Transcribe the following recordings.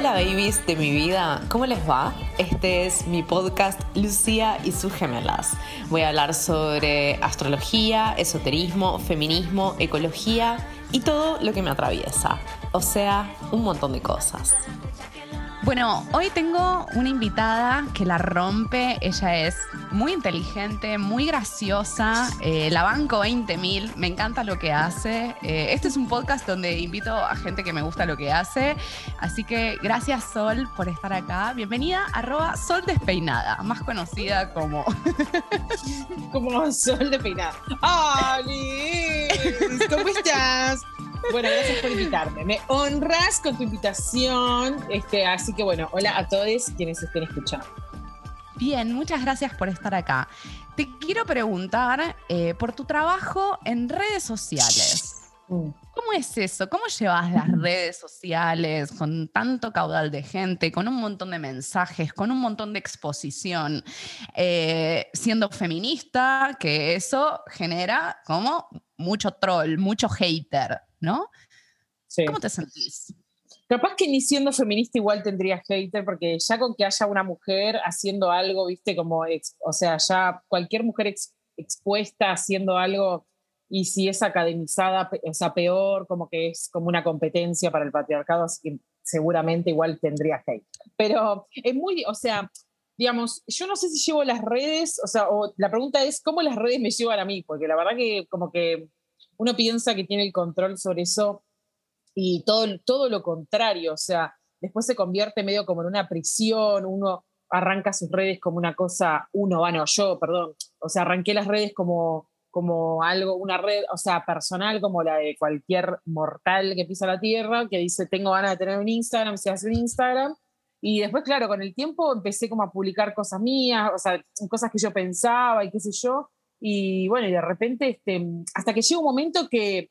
Hola babies de mi vida, ¿cómo les va? Este es mi podcast Lucía y sus gemelas. Voy a hablar sobre astrología, esoterismo, feminismo, ecología y todo lo que me atraviesa. O sea, un montón de cosas. Bueno, hoy tengo una invitada que la rompe. Ella es muy inteligente, muy graciosa. Eh, la banco 20.000. Me encanta lo que hace. Eh, este es un podcast donde invito a gente que me gusta lo que hace. Así que gracias, Sol, por estar acá. Bienvenida, arroba Sol Despeinada, más conocida como. como Sol Despeinada. ¡Ali! ¿Cómo estás? Bueno, gracias por invitarme. Me honras con tu invitación. Este, así que bueno, hola a todos quienes estén escuchando. Bien, muchas gracias por estar acá. Te quiero preguntar eh, por tu trabajo en redes sociales. Mm. ¿Cómo es eso? ¿Cómo llevas las redes sociales con tanto caudal de gente, con un montón de mensajes, con un montón de exposición, eh, siendo feminista, que eso genera como mucho troll, mucho hater, ¿no? ¿Cómo te sentís? Capaz que ni siendo feminista igual tendría hater, porque ya con que haya una mujer haciendo algo, viste, como, o sea, ya cualquier mujer expuesta haciendo algo, y si es academizada, o sea, peor, como que es como una competencia para el patriarcado, así que seguramente igual tendría hate. Pero es muy, o sea, digamos, yo no sé si llevo las redes, o sea, o la pregunta es cómo las redes me llevan a mí, porque la verdad que como que uno piensa que tiene el control sobre eso y todo, todo lo contrario, o sea, después se convierte medio como en una prisión, uno arranca sus redes como una cosa, uno, bueno, yo, perdón, o sea, arranqué las redes como, como algo, una red, o sea, personal como la de cualquier mortal que pisa la tierra, que dice, tengo ganas de tener un Instagram, se hace un Instagram, y después, claro, con el tiempo empecé como a publicar cosas mías, o sea, cosas que yo pensaba y qué sé yo, y bueno, y de repente, este, hasta que llega un momento que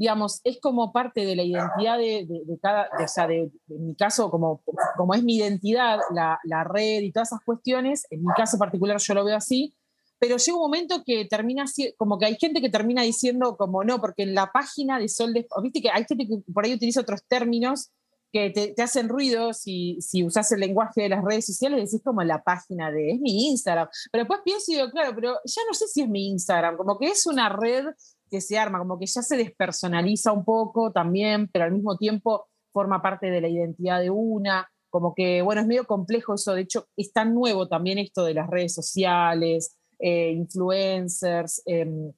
digamos, es como parte de la identidad de, cada, o sea, de, en mi caso, como, como es mi identidad, la, red y todas esas cuestiones, en mi caso particular yo lo veo así, pero llega un momento que termina, como que hay gente que termina diciendo como no, porque en la página de Sol de, viste que hay gente que por ahí utiliza otros términos que te, te, hacen ruido si, si usas el lenguaje de las redes sociales, decís como la página de, es mi Instagram, pero después pienso y digo, claro, pero ya no sé si es mi Instagram, como que es una red que se arma, como que ya se despersonaliza un poco también, pero al mismo tiempo forma parte de la identidad de una, como que, bueno, es medio complejo eso, de hecho, es tan nuevo también esto de las redes sociales, eh, influencers, em,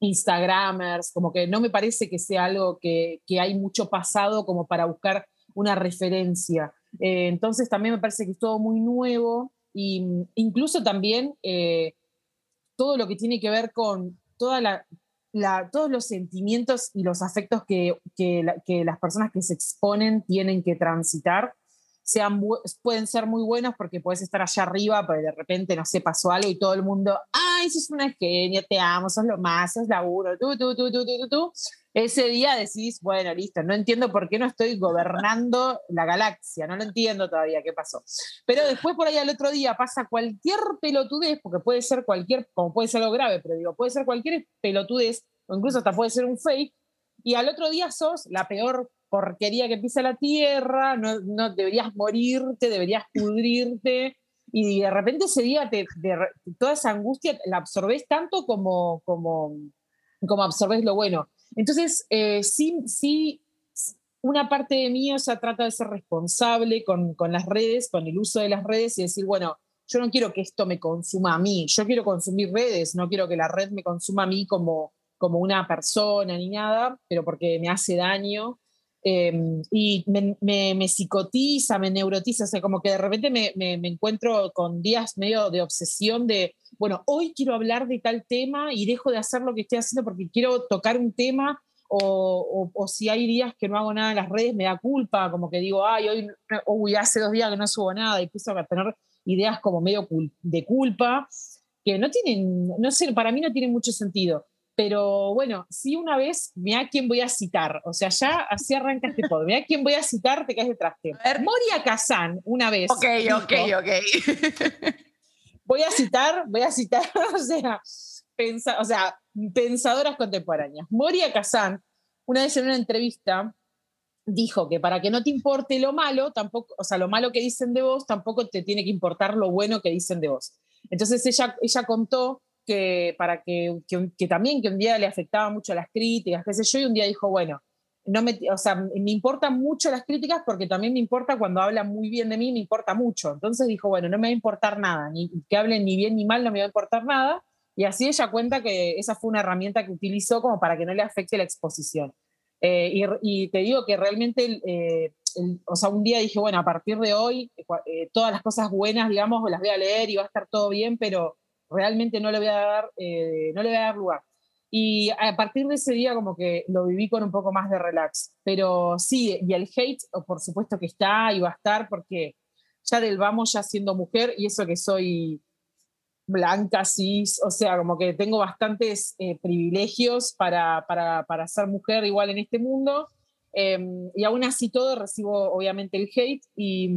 Instagramers, como que no me parece que sea algo que, que hay mucho pasado como para buscar una referencia. Eh, entonces también me parece que es todo muy nuevo e incluso también eh, todo lo que tiene que ver con toda la, todos los sentimientos y los afectos que, que, las personas que se exponen tienen que transitar. Pueden ser muy buenos porque puedes estar allá arriba, pero de repente, no sé, pasó algo y todo el mundo, ay, sos una genia, te amo, sos lo más, sos laburo, tú, tú, tú, tú, tú, tú. Ese día decís, bueno, listo, no entiendo por qué no estoy gobernando la galaxia, no lo entiendo todavía qué pasó. Pero después por ahí al otro día pasa cualquier pelotudez, porque puede ser cualquier, como puede ser algo grave, pero digo, puede ser cualquier pelotudez, o incluso hasta puede ser un fake, y al otro día sos la peor porquería que pisa la tierra, no, deberías morirte, deberías pudrirte, y de repente ese día toda esa angustia la absorbes tanto como, como, como absorbes lo bueno. Entonces, eh, sí, sí, una parte de mí, o trata de ser responsable con, con, las redes, con el uso de las redes y decir, bueno, yo no quiero que esto me consuma a mí, yo quiero consumir redes, no quiero que la red me consuma a mí como, como una persona ni nada, pero porque me hace daño. Em, y me, me, psicotiza, me neurotiza, o sea, como que de repente me, me, encuentro con días medio de obsesión de, bueno, hoy quiero hablar de tal tema y dejo de hacer lo que estoy haciendo porque quiero tocar un tema, o, o, si hay días que no hago nada en las redes, me da culpa, como que digo, ay, hoy, hoy hace dos días que no subo nada, y empiezo a tener ideas como medio de culpa, que no tienen, no sé, para mí no tienen mucho sentido. Pero bueno, si una vez, mira quién voy a citar. O sea, ya así arranca este podcast. Mira quién voy a citar, te caes de traste. Moria Kazan, una vez. Ok, ok, ok. voy a citar, voy a citar, o sea, pensa, o sea pensadoras contemporáneas. Moria Kazan, una vez en una entrevista, dijo que para que no te importe lo malo, tampoco, o sea, lo malo que dicen de vos, tampoco te tiene que importar lo bueno que dicen de vos. Entonces ella, ella contó que para que, que, también que un día le afectaba mucho las críticas, qué sé yo, y un día dijo, bueno, no me, o sea, me importan mucho las críticas porque también me importa cuando hablan muy bien de mí, me importa mucho. Entonces dijo, bueno, no me va a importar nada, ni que hablen ni bien ni mal, no me va a importar nada. Y así ella cuenta que esa fue una herramienta que utilizó como para que no le afecte la exposición. Eh, y, te digo que realmente, eh, o sea, un día dije, bueno, a partir de hoy, eh, todas las cosas buenas, digamos, las voy a leer y va a estar todo bien, pero realmente no le voy a dar, no le voy a dar lugar. Y a partir de ese día como que lo viví con un poco más de relax. Pero sí, y el hate, por supuesto que está y va a estar porque ya del vamos ya siendo mujer y eso que soy blanca, cis, o sea, como que tengo bastantes eh, privilegios para, para, para, ser mujer igual en este mundo. Em, y aún así todo recibo obviamente el hate y,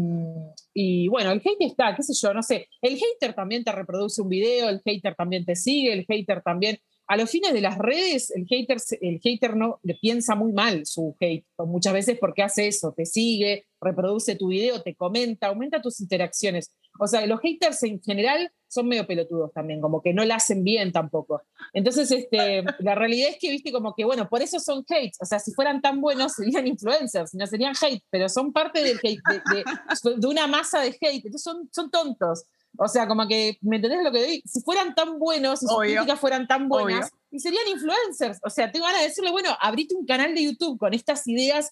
y, bueno, el hate está, qué sé yo, no sé, el hater también te reproduce un video, el hater también te sigue, el hater también, a los fines de las redes, el hater, el hater no le piensa muy mal su hate, muchas veces porque hace eso, te sigue, reproduce tu video, te comenta, aumenta tus interacciones. O sea, los haters en general son medio pelotudos también, como que no la hacen bien tampoco. Entonces, este, la realidad es que, viste, como que, bueno, por eso son hates. O sea, si fueran tan buenos, serían influencers, no serían hate, pero son parte del hate, de, de, una masa de hate. Entonces, son, son tontos. O sea, como que, ¿me entendés lo que digo? Si fueran tan buenos, si sus críticas fueran tan buenas, y serían influencers. O sea, tengo ganas de decirle, bueno, abrite un canal de YouTube con estas ideas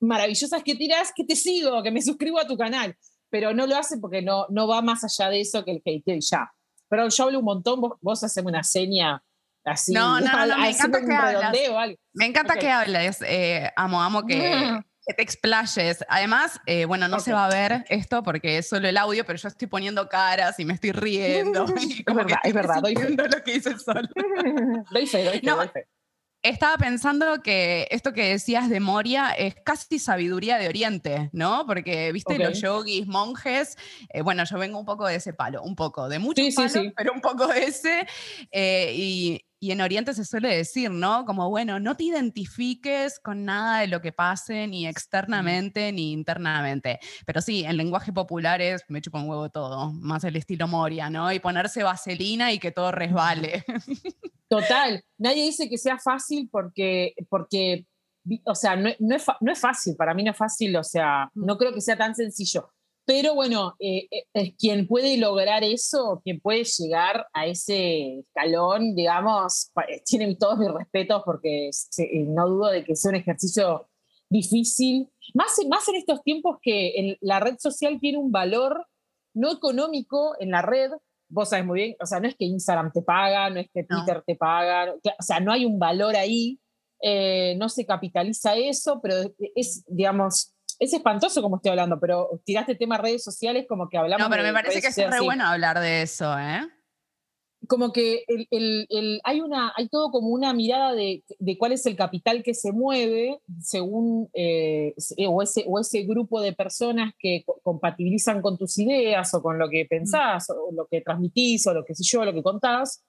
maravillosas que tiras, que te sigo, que me suscribo a tu canal pero no lo hace porque no, no va más allá de eso que el hate y ya. Pero yo hablo un montón, vos, vos haces una seña así. No, no, no, me encanta que hables. Me encanta que hables. Eh, amo, amo que, que te explayes. Además, eh, bueno, no se va a ver esto porque es solo el audio, pero yo estoy poniendo caras y me estoy riendo. es verdad, es verdad. Doy lo que hice solo. doy fe, doy fe, doy fe estaba pensando que esto que decías de Moria es casi sabiduría de Oriente, ¿no? Porque, viste, los yogis, monjes, eh, bueno, yo vengo un poco de ese palo, un poco, de muchos sí, pero un poco de ese. Eh, y, y, en Oriente se suele decir, ¿no? Como, bueno, no te identifiques con nada de lo que pase, ni externamente ni internamente. Pero sí, en lenguaje popular es, me chupa un huevo todo, más el estilo Moria, ¿no? Y ponerse vaselina y que todo resbale. Total, nadie dice que sea fácil porque, porque o sea, no, no, es, no, es, fácil, para mí no es fácil, o sea, mm. no creo que sea tan sencillo. Pero bueno, eh, eh, es quien puede lograr eso, quien puede llegar a ese escalón, digamos, eh, tiene todos mis respetos porque no dudo de que sea un ejercicio difícil, más, más en estos tiempos que la red social tiene un valor no económico en la red, vos sabes muy bien, o sea, no es que Instagram te paga, no es que Twitter te paga, o sea, no hay un valor ahí, eh, no se capitaliza eso, pero es, digamos, es espantoso como estoy hablando, pero tiraste tema redes sociales como que hablamos. No, pero me parece que es re bueno hablar de eso, ¿eh? Como que el, hay, una, hay todo como una mirada de, cuál es el capital que se mueve según eh, o, ese, o ese grupo de personas que compatibilizan con tus ideas o con lo que pensás o lo que transmitís o lo que sé yo, lo que contás.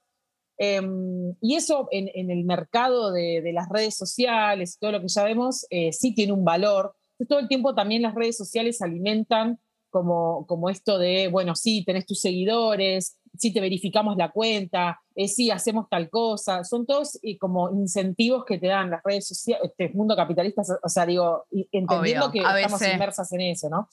Em, y eso en, el mercado de, las redes sociales todo lo que ya vemos eh, sí tiene un valor. todo el tiempo también las redes sociales alimentan como, como esto de, bueno, sí, tenés tus seguidores, sí te verificamos la cuenta, eh, sí hacemos tal cosa, son todos eh, como incentivos que te dan las redes sociales, este mundo capitalista, o sea, digo, entendiendo que estamos inmersas en eso, ¿no?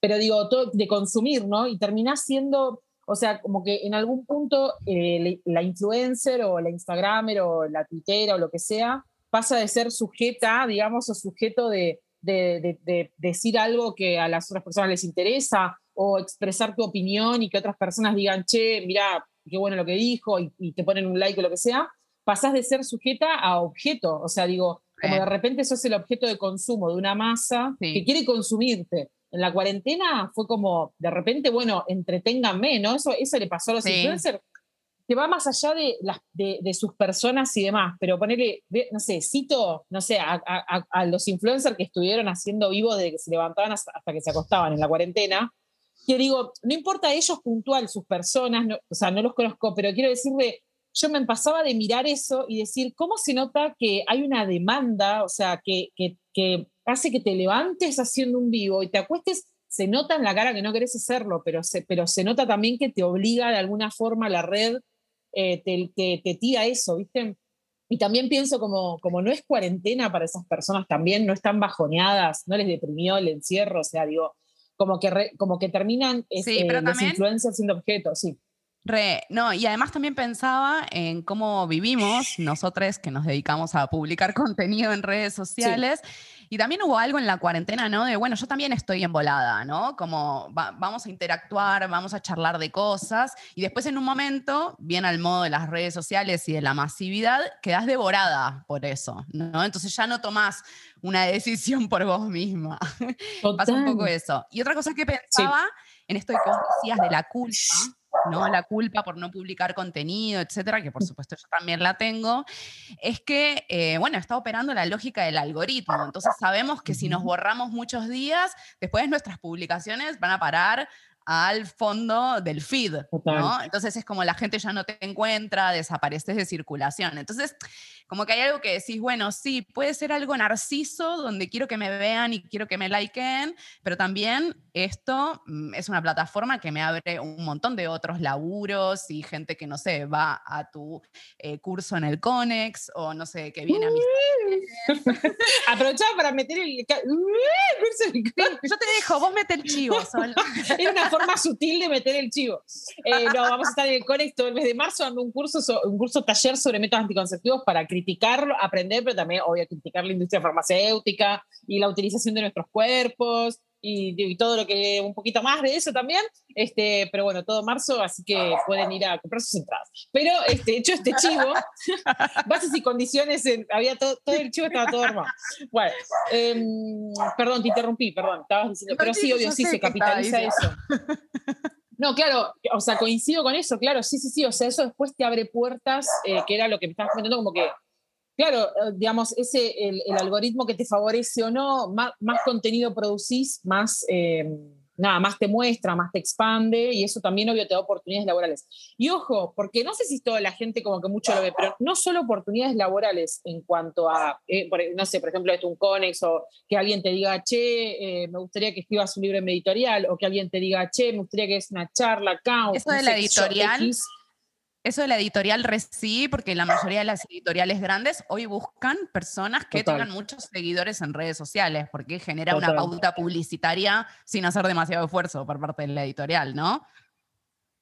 Pero digo, todo de consumir, ¿no? Y terminás siendo, o sea, como que en algún punto eh, la influencer o la Instagramer o la Twittera o lo que sea pasa de ser sujeta, digamos, o sujeto de, de, de, decir algo que a las otras personas les interesa o expresar tu opinión y que otras personas digan, che, mira, qué bueno lo que dijo y, te ponen un like o lo que sea, pasás de ser sujeta a objeto. O sea, digo, como de repente sos el objeto de consumo de una masa que quiere consumirte. En la cuarentena fue como, de repente, bueno, entreténganme, ¿no? Eso, eso le pasó a los influencers que va más allá de, las, de, sus personas y demás, pero ponerle, no sé, cito, no sé, a, a, los influencers que estuvieron haciendo vivo desde que se levantaban hasta, que se acostaban en la cuarentena, que digo, no importa ellos puntual, sus personas, o sea, no los conozco, pero quiero decirle, yo me pasaba de mirar eso y decir, ¿cómo se nota que hay una demanda, o sea, que, que, que hace que te levantes haciendo un vivo y te acuestes? Se nota en la cara que no querés hacerlo, pero se, pero se nota también que te obliga de alguna forma la red, eh, te, te, te tira eso, ¿viste? Y también pienso como, como no es cuarentena para esas personas también, no están bajoneadas, no les deprimió el encierro, o sea, digo, como que, como que terminan sí, este, las influencias siendo objetos, sí. Re, no, y además también pensaba en cómo vivimos nosotros que nos dedicamos a publicar contenido en redes sociales. Y también hubo algo en la cuarentena, ¿no? De, bueno, yo también estoy embolada, ¿no? Como vamos a interactuar, vamos a charlar de cosas. Y después en un momento, bien al modo de las redes sociales y de la masividad, quedas devorada por eso, ¿no? Entonces ya no tomás una decisión por vos misma. Pasa un poco eso. Y otra cosa que pensaba en esto que vos decías de la culpa ¿no? La culpa por no publicar contenido, etcétera, que por supuesto yo también la tengo, es que, eh, bueno, está operando la lógica del algoritmo. Entonces sabemos que si nos borramos muchos días, después nuestras publicaciones van a parar al fondo del feed, ¿no? Entonces es como la gente ya no te encuentra, desapareces de circulación. Entonces, como que hay algo que decís, bueno, sí, puede ser algo narciso, donde quiero que me vean y quiero que me likeen, pero también esto mm, es una plataforma que me abre un montón de otros laburos y gente que, no sé, va a tu eh, curso en el Conex o, no sé, que viene a mis... Aprovechaba para meter el... Yo te dejo, vos mete el chivo. una forma sutil de meter el chivo. Eh, no, vamos a estar en el Conex el mes de marzo dando un curso, un curso taller sobre métodos anticonceptivos para criticarlo, aprender, pero también, obvio, criticar la industria farmacéutica y la utilización de nuestros cuerpos y, todo lo que, un poquito más de eso también. Este, pero bueno, todo marzo, así que pueden ir a comprar sus entradas. Pero este, hecho este chivo, bases y condiciones, había todo, todo el chivo estaba todo armado. Bueno, em, perdón, te interrumpí, perdón, estabas diciendo, pero sí, obvio, sí, se capitaliza eso. No, claro, o sea, coincido con eso, claro, sí, sí, sí, o sea, eso después te abre puertas, eh, que era lo que me estabas comentando, como que, claro, eh, digamos, ese, el, algoritmo que te favorece o no, más, más contenido producís, más... Eh, nada, más te muestra, más te expande y eso también obvio te da oportunidades laborales. Y ojo, porque no sé si toda la gente como que mucho lo ve, pero no solo oportunidades laborales en cuanto a, eh, no sé, por ejemplo, esto un Conex o que alguien te diga, che, eh, me gustaría que escribas un libro en editorial o que alguien te diga, che, me gustaría que es una charla acá. Eso de la editorial. Eso de la editorial sí, porque la mayoría de las editoriales grandes hoy buscan personas que tengan muchos seguidores en redes sociales, porque genera una pauta publicitaria sin hacer demasiado esfuerzo por parte de la editorial, ¿no?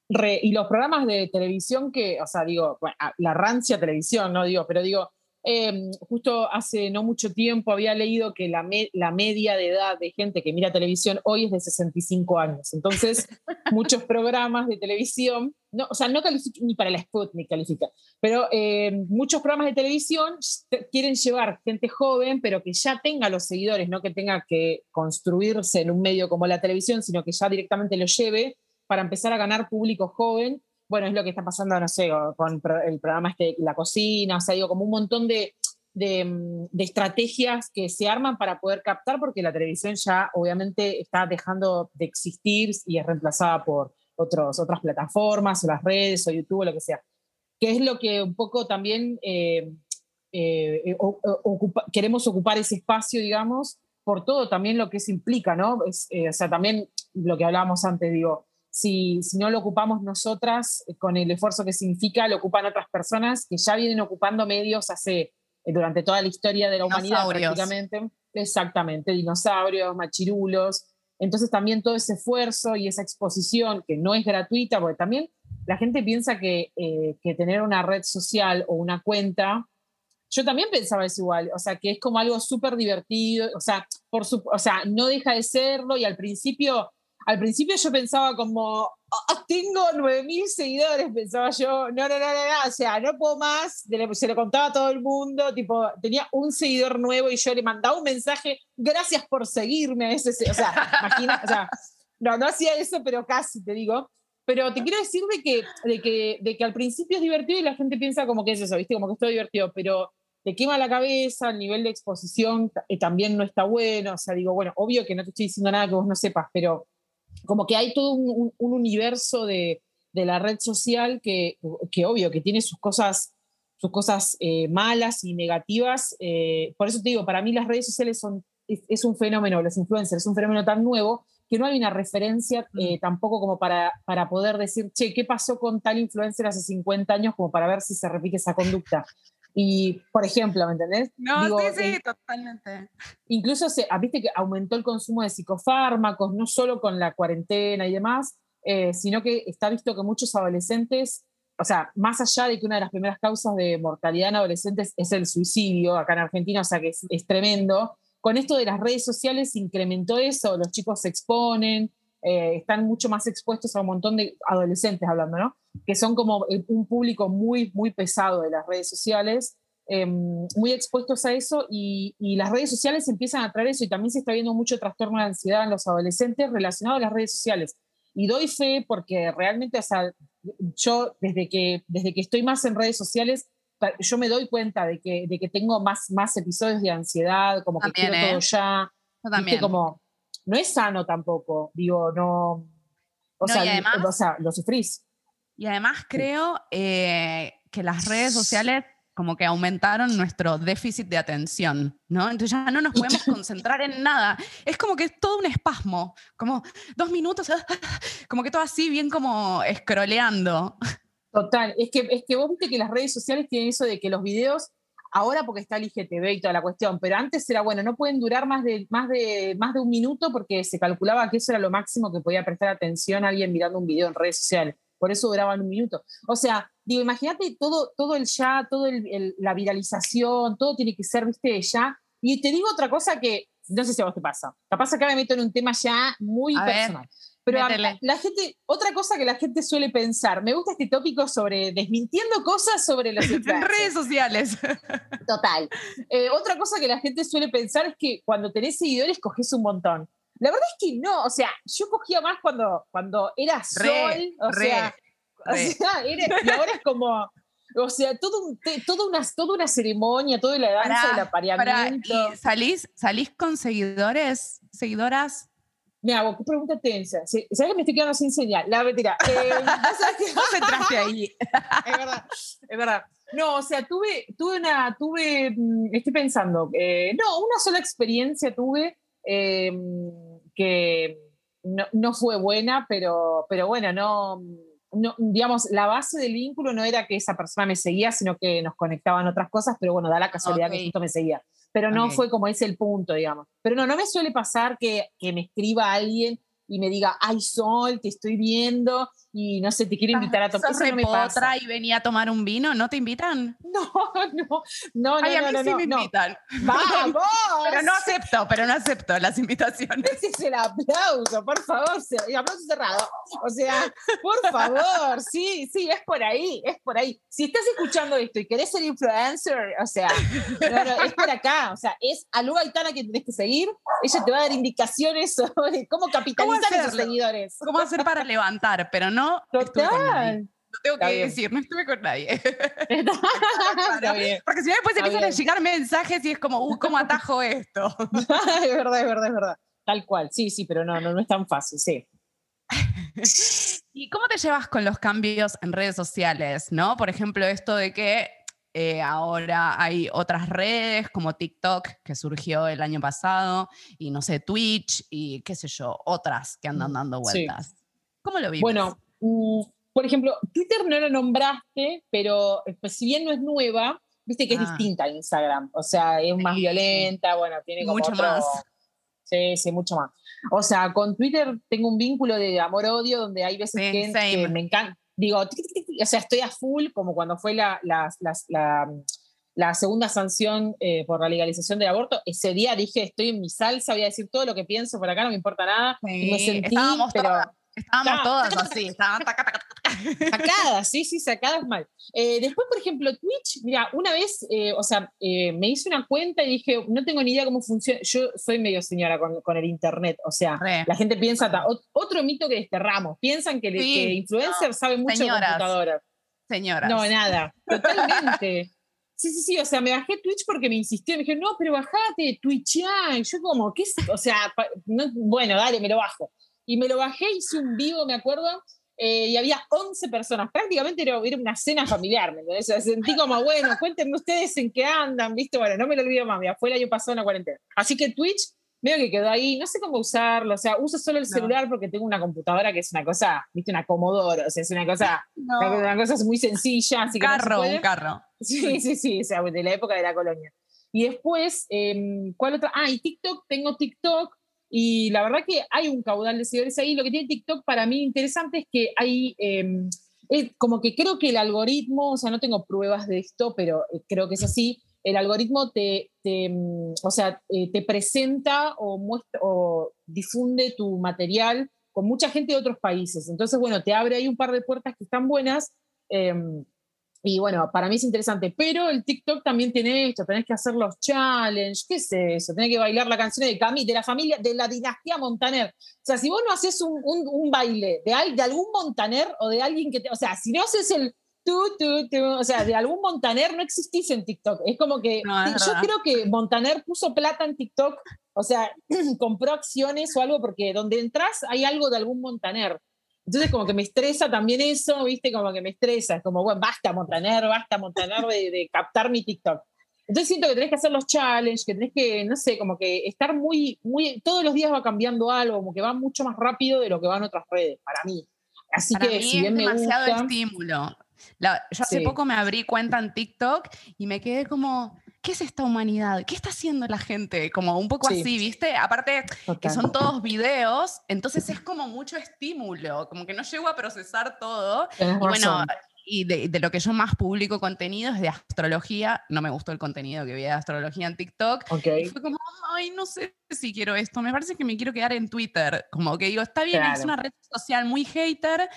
y los programas de televisión que, o sea, digo, la rancia televisión, no digo, pero digo, Em, justo hace no mucho tiempo había leído que la, la, media de edad de gente que mira televisión hoy es de 65 años. Entonces, muchos programas de televisión, no, o sea, no califican ni para la Sputnik califica, pero em, muchos programas de televisión quieren llevar gente joven, pero que ya tenga los seguidores, no que tenga que construirse en un medio como la televisión, sino que ya directamente lo lleve para empezar a ganar público joven. Bueno, es lo que está pasando, no sé, con el programa este, La Cocina, o sea, digo, como un montón de, de, estrategias que se arman para poder captar, porque la televisión ya obviamente está dejando de existir y es reemplazada por otros, otras plataformas, o las redes, o YouTube, o lo que sea. Que es lo que un poco también eh, eh, queremos ocupar ese espacio, digamos, por todo también lo que eso implica, ¿no? Eh, o sea, también lo que hablábamos antes, digo, si, no lo ocupamos nosotras, eh, con el esfuerzo que significa, lo ocupan otras personas que ya vienen ocupando medios hace, eh, durante toda la historia de la humanidad prácticamente. Exactamente, dinosaurios, machirulos. Entonces también todo ese esfuerzo y esa exposición, que no es gratuita, porque también la gente piensa que, eh, que tener una red social o una cuenta, yo también pensaba eso igual, o sea, que es como algo súper divertido, o sea, por su, o sea, no deja de serlo y al principio al principio yo pensaba como, oh, tengo 9.000 seguidores, pensaba yo, no, no, no, no, o sea, no puedo más, se lo contaba a todo el mundo, tipo, tenía un seguidor nuevo y yo le mandaba un mensaje, gracias por seguirme, ese, o sea, imagina, o sea, no, no hacía eso, pero casi, te digo. Pero te quiero decir de que, de, que, de que al principio es divertido y la gente piensa como que es eso, ¿viste? Como que es todo divertido, pero te quema la cabeza, el nivel de exposición eh, también no está bueno, o sea, digo, bueno, obvio que no te estoy diciendo nada que vos no sepas, pero como que hay todo un, universo de, de la red social que, que obvio, que tiene sus cosas, sus cosas eh, malas y negativas. Eh, por eso te digo, para mí las redes sociales son, es, un fenómeno, los influencers, es un fenómeno tan nuevo que no hay una referencia mm. tampoco como para, para poder decir, che, ¿qué pasó con tal influencer hace 50 años como para ver si se repite esa conducta? Y, por ejemplo, ¿me entendés? No, sí, sí, totalmente. Incluso se, ah, viste que aumentó el consumo de psicofármacos, no solo con la cuarentena y demás, eh, sino que está visto que muchos adolescentes, o sea, más allá de que una de las primeras causas de mortalidad en adolescentes es el suicidio acá en Argentina, o sea que es, es tremendo, con esto de las redes sociales incrementó eso, los chicos se exponen, eh, están mucho más expuestos a un montón de adolescentes hablando, ¿no? Que son como un público muy, muy pesado de las redes sociales, em, muy expuestos a eso y, las redes sociales empiezan a traer eso y también se está viendo mucho trastorno de ansiedad en los adolescentes relacionado a las redes sociales. Y doy fe porque realmente, o sea, yo desde que, desde que estoy más en redes sociales, yo me doy cuenta de que, de que tengo más, más episodios de ansiedad, como que quiero todo ¿eh? ya. también. Como, no es sano tampoco, digo, no, o, sea, lo sufrís. Y además creo eh, que las redes sociales como que aumentaron nuestro déficit de atención, ¿no? Entonces ya no nos podemos concentrar en nada. Es como que es todo un espasmo, como dos minutos, como que todo así, bien como escroleando. Total, es que, es que vos viste que las redes sociales tienen eso de que los videos ahora porque está el IGTV y toda la cuestión, pero antes era, bueno, no pueden durar más de, más de, más de un minuto porque se calculaba que eso era lo máximo que podía prestar atención a alguien mirando un video en redes sociales. Por eso duraban un minuto. O sea, digo, imagínate todo, todo el ya, toda la viralización, todo tiene que ser, viste, ya. Y te digo otra cosa que, no sé si a vos te pasa. Capaz acá me meto en un tema ya muy personal. Pero la gente, otra cosa que la gente suele pensar, me gusta este tópico sobre desmintiendo cosas sobre las redes sociales. Total. Eh, otra cosa que la gente suele pensar es que cuando tenés seguidores coges un montón. La verdad es que no, o sea, yo cogía más cuando, cuando era sol, o, sea, y ahora es como, o sea, todo todo una, toda una ceremonia, toda la danza del apareamiento. salís, ¿Salís con seguidores, seguidoras Mira, vos, qué pregunta tensa. ¿Sabes que me estoy quedando sin señal? La mentira. Eh, ¿Vos entraste ahí? es verdad, es verdad. No, o sea, tuve, tuve una, tuve, mm, estoy pensando, eh, no, una sola experiencia tuve em, que no, no, fue buena, pero, pero bueno, no, no, digamos, la base del vínculo no era que esa persona me seguía, sino que nos conectaban otras cosas, pero bueno, da la casualidad que esto me seguía. Pero no fue como ese el punto, digamos. Pero no, no me suele pasar que, que me escriba alguien y me diga, ay, Sol, te estoy viendo y no sé, te quiero invitar a tomar. Eso no me pasa. y venía a tomar un vino? ¿No te invitan? No, no, no, Ay, no, a mí no, sí me invitan. ¡Vamos! pero no acepto, pero no acepto las invitaciones. Ese es el aplauso, por favor, el aplauso cerrado. O sea, por favor, sí, sí, es por ahí, es por ahí. Si estás escuchando esto y querés ser influencer, o sea, es por acá, o sea, es a Lu Aitana que tenés que seguir, ella te va a dar indicaciones sobre cómo capitalizar a esos seguidores. ¿Cómo hacer para levantar? Pero no Total. No tengo que decir, no estuve con nadie. Porque si no después empiezan a llegar mensajes y es como, uh, ¿cómo atajo esto? es verdad, es verdad, es verdad. Tal cual, sí, sí, pero no, no, no es tan fácil, sí. ¿Y cómo te llevas con los cambios en redes sociales? ¿no? Por ejemplo, esto de que eh, ahora hay otras redes como TikTok que surgió el año pasado y no sé, Twitch y qué sé yo, otras que andan mm, dando vueltas. ¿Cómo lo vives? Bueno, por ejemplo, Twitter no lo nombraste, pero pues, si bien no es nueva, viste que es ah. distinta a Instagram. O sea, es más violenta, bueno, tiene como mucho más. Sí, sí, mucho más. O sea, con Twitter tengo un vínculo de amor-odio donde hay veces que, me encanta. Digo, o sea, estoy a full, como cuando fue la, la, la, segunda sanción eh, por la legalización del aborto. Ese día dije, estoy en mi salsa, voy a decir todo lo que pienso por acá, no me importa nada. me sentí, pero. Estábamos todas así, estaban sacadas, sí, sí, sacadas mal. Eh, después, por ejemplo, Twitch, mira, una vez, eh, o sea, eh, me hice una cuenta y dije, no tengo ni idea cómo funciona. Yo soy medio señora con, con el internet, o sea, la gente piensa, otro mito que desterramos, piensan que, el influencer sabe mucho de computadora. Señora. No, nada, totalmente. Sí, sí, sí, o sea, me bajé Twitch porque me insistió, me dijeron, no, pero bajate, Twitch ya. Y yo como, ¿qué es? O sea, bueno, dale, me lo bajo. Y me lo bajé, hice un vivo, me acuerdo, eh, y había 11 personas. Prácticamente era, una cena familiar, ¿me O sea, sentí como, bueno, cuéntenme ustedes en qué andan, ¿viste? Bueno, no me lo olvido más, fue el año pasado en la cuarentena. Así que Twitch veo que quedó ahí, no sé cómo usarlo, o sea, uso solo el celular porque tengo una computadora que es una cosa, viste, una Commodore, o sea, es una cosa, una cosa muy sencilla. Así carro, un carro. Sí, sí, sí, o sea, de la época de la colonia. Y después, em, ¿cuál otra? Ah, y TikTok, tengo TikTok, y la verdad que hay un caudal de seguidores ahí. Lo que tiene TikTok para mí interesante es que hay, em, como que creo que el algoritmo, o sea, no tengo pruebas de esto, pero eh, creo que es así, el algoritmo te, mm, o sea, eh, te presenta o, muestra, o difunde tu material con mucha gente de otros países. Entonces, bueno, te abre ahí un par de puertas que están buenas. Em, y bueno, para mí es interesante, pero el TikTok también tiene esto, tenés que hacer los challenges, ¿qué es eso? Tenés que bailar la canción de Camille, de la familia, de la dinastía Montaner. O sea, si vos no haces un, un, baile de, de algún Montaner o de alguien que te, o sea, si no haces el tú, tú, tú, o sea, de algún Montaner no existís en TikTok. Es como que yo creo que Montaner puso plata en TikTok, o sea, compró acciones o algo porque donde entras hay algo de algún Montaner. Entonces como que me estresa también eso, viste, como que me estresa, es como, bueno, basta Montaner, basta Montaner de, de captar mi TikTok. Entonces siento que tenés que hacer los challenges, que tenés que, no sé, como que estar muy, muy, todos los días va cambiando algo, como que va mucho más rápido de lo que van otras redes, para mí. Así que si bien es demasiado me gusta, estímulo yo hace poco me abrí cuenta en TikTok y me quedé como, ¿qué es esta humanidad? ¿Qué está haciendo la gente? Como un poco así, ¿viste? Aparte que son todos videos, entonces es como mucho estímulo, como que no llego a procesar todo. y bueno, y de, lo que yo más publico contenido es de astrología. No me gustó el contenido que vi de astrología en TikTok. Y fue como, ay, no sé si quiero esto. Me parece que me quiero quedar en Twitter. Como que digo, está bien, es una red social muy hater,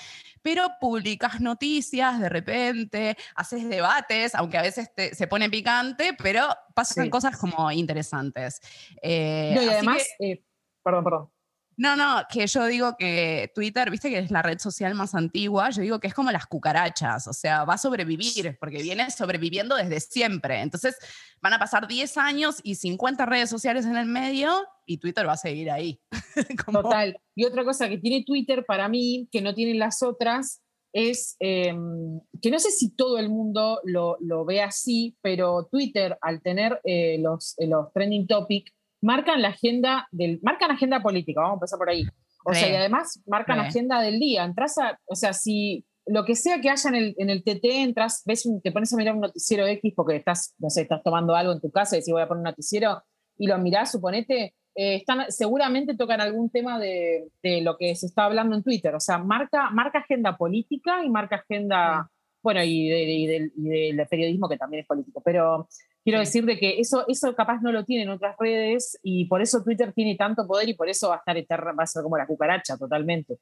pero publicas noticias de repente, haces debates, aunque a veces se pone picante, pero pasan cosas como interesantes. Eh, y además, eh, perdón, perdón. No, no, que yo digo que Twitter, viste que es la red social más antigua, yo digo que es como las cucarachas, o sea, va a sobrevivir, porque viene sobreviviendo desde siempre. Entonces, van a pasar 10 años y 50 redes sociales en el medio y Twitter va a seguir ahí. Total. Y otra cosa que tiene Twitter para mí, que no tienen las otras, es em, que no sé si todo el mundo lo, ve así, pero Twitter, al tener eh, los, los trending topics, marcan la agenda del, marcan agenda política, vamos a empezar por ahí. O sea, y además marcan la agenda del día. Entras a, o sea, si lo que sea que haya en el, en el TT, entras, ves, te pones a mirar un noticiero X porque estás, no sé, estás tomando algo en tu casa y decís voy a poner un noticiero y lo mirás, suponete, eh, están, seguramente tocan algún tema de, de, lo que se está hablando en Twitter. O sea, marca, marca agenda política y marca agenda, bueno, y, del, y del periodismo que también es político. Pero Quiero decir de que eso, eso capaz no lo tienen otras redes y por eso Twitter tiene tanto poder y por eso va a estar eterna, va a ser como la cucaracha totalmente.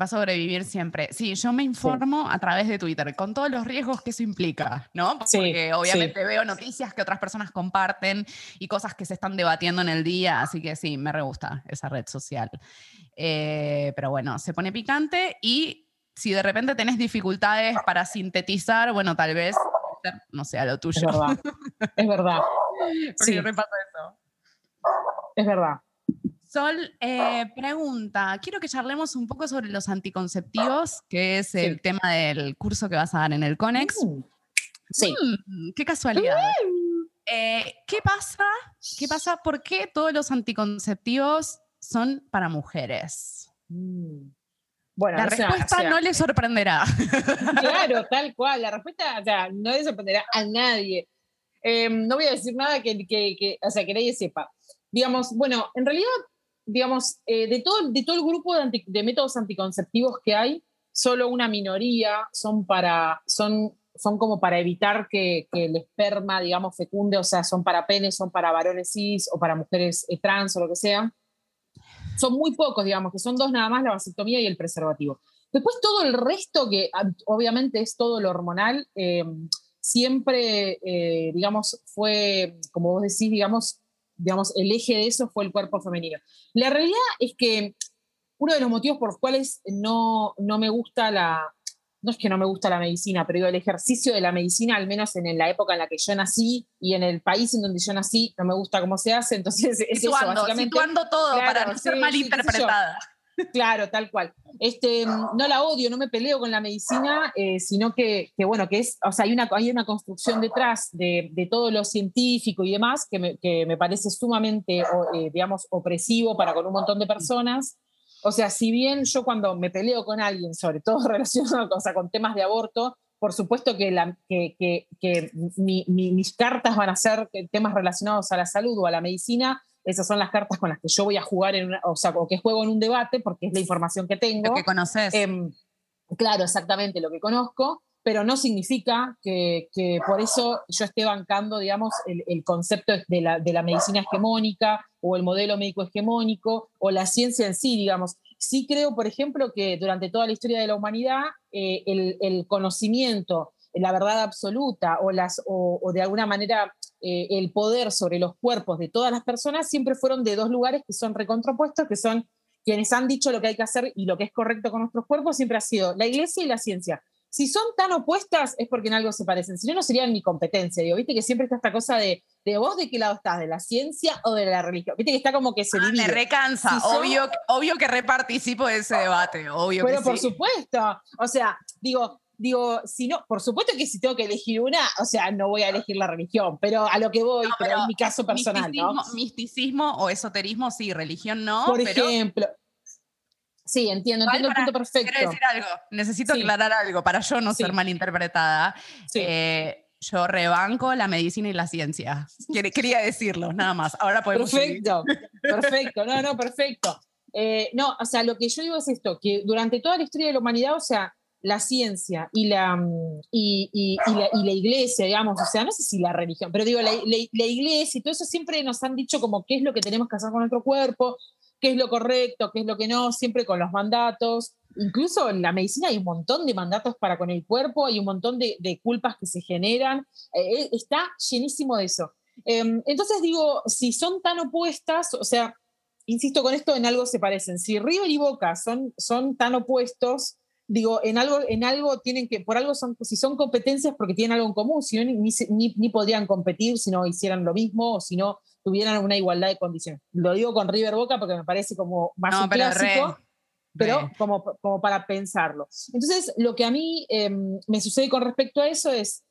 Va a sobrevivir siempre. Sí, yo me informo a través de Twitter, con todos los riesgos que eso implica, ¿no? Porque obviamente veo noticias que otras personas comparten y cosas que se están debatiendo en el día, así que sí, me re gusta esa red social. Eh, pero bueno, se pone picante y si de repente tenés dificultades para sintetizar, bueno, tal vez no sea lo tuyo. Es verdad. Es verdad. sí. eso. Es verdad. Sol, eh, pregunta, quiero que charlemos un poco sobre los anticonceptivos, que es el tema del curso que vas a dar en el CONEX. Mm. Sí. Mm, qué casualidad. Mm. Eh, ¿Qué pasa? ¿Qué pasa? ¿Por qué todos los anticonceptivos son para mujeres? Bueno, la respuesta no le sorprenderá. Claro, tal cual. La respuesta no le sorprenderá a nadie. Em, no voy a decir nada que, que, o sea, que nadie sepa. Digamos, bueno, en realidad, digamos, eh, de, todo, de todo el grupo de, de, métodos anticonceptivos que hay, solo una minoría son para, son, son como para evitar que, que, el esperma, digamos, fecunde, o sea, son para penes, son para varones cis o para mujeres eh, trans o lo que sea son muy pocos, digamos, que son dos nada más, la vasectomía y el preservativo. Después todo el resto, que obviamente es todo lo hormonal, eh, siempre, eh, digamos, fue, como vos decís, digamos, digamos, el eje de eso fue el cuerpo femenino. La realidad es que uno de los motivos por los cuales no, no me gusta la, no es que no me gusta la medicina, pero digo, el ejercicio de la medicina, al menos en, la época en la que yo nací y en el país en donde yo nací, no me gusta cómo se hace, entonces es situando, eso, básicamente. Situando todo para no ser malinterpretada. Claro, tal cual. Este, no la odio, no me peleo con la medicina, eh, sino que, bueno, que es, o sea, hay una, hay una construcción detrás de, todo lo científico y demás que me, parece sumamente, eh, digamos, opresivo para con un montón de personas. O sea, si bien yo cuando me peleo con alguien, sobre todo relacionado o con temas de aborto, por supuesto que, la, que, mis cartas van a ser temas relacionados a la salud o a la medicina, esas son las cartas con las que yo voy a jugar, en o sea, o que juego en un debate, porque es la información que tengo. Lo que conoces. Em, claro, exactamente lo que conozco, pero no significa que, por eso yo esté bancando, digamos, el, concepto de la, medicina hegemónica o el modelo médico hegemónico o la ciencia en sí, digamos. Sí creo, por ejemplo, que durante toda la historia de la humanidad, eh, el, conocimiento, la verdad absoluta o de alguna manera eh, el poder sobre los cuerpos de todas las personas siempre fueron de dos lugares que son recontrapuestos, que son quienes han dicho lo que hay que hacer y lo que es correcto con nuestros cuerpos, siempre ha sido la iglesia y la ciencia. Si son tan opuestas es porque en algo se parecen, si no, no serían mi competencia. Digo, viste que siempre está esta cosa de, de vos de qué lado estás, de la ciencia o de la religión. Viste que está como que se ah, divide. Me recansa, obvio, obvio que reparticipo de ese debate, obvio Pero por supuesto, o sea, digo, digo, si no, por supuesto que si tengo que elegir una, o sea, no voy a elegir la religión, pero a lo que voy, pero, en mi caso personal, misticismo, ¿no? Misticismo o esoterismo, sí, religión no. Por ejemplo. Sí, entiendo, entiendo el punto perfecto. Quiero decir algo, necesito aclarar algo para yo no ser malinterpretada. Eh, yo rebanco la medicina y la ciencia. Quería decirlo, nada más. Ahora podemos. Perfecto, perfecto, no, no, perfecto. Eh, no, o sea, lo que yo digo es esto, que durante toda la historia de la humanidad, o sea, la ciencia y la, mm, y, la, iglesia, digamos, o sea, no sé si la religión, pero digo, la, iglesia y todo eso siempre nos han dicho como qué es lo que tenemos que hacer con nuestro cuerpo, qué es lo correcto, qué es lo que no, siempre con los mandatos. Incluso en la medicina hay un montón de mandatos para con el cuerpo, hay un montón de, culpas que se generan, eh, eh, está llenísimo de eso. Em, entonces digo, si son tan opuestas, o sea, insisto con esto, en algo se parecen. Si River y Boca son, son tan opuestos, digo, en algo, en algo tienen que, por algo son, si son competencias porque tienen algo en común, si no, ni, ni, podrían competir si no hicieran lo mismo o si no tuvieran una igualdad de condiciones. Lo digo con River Boca porque me parece como más un clásico, pero como, como para pensarlo. Entonces, lo que a mí em, me sucede con respecto a eso es,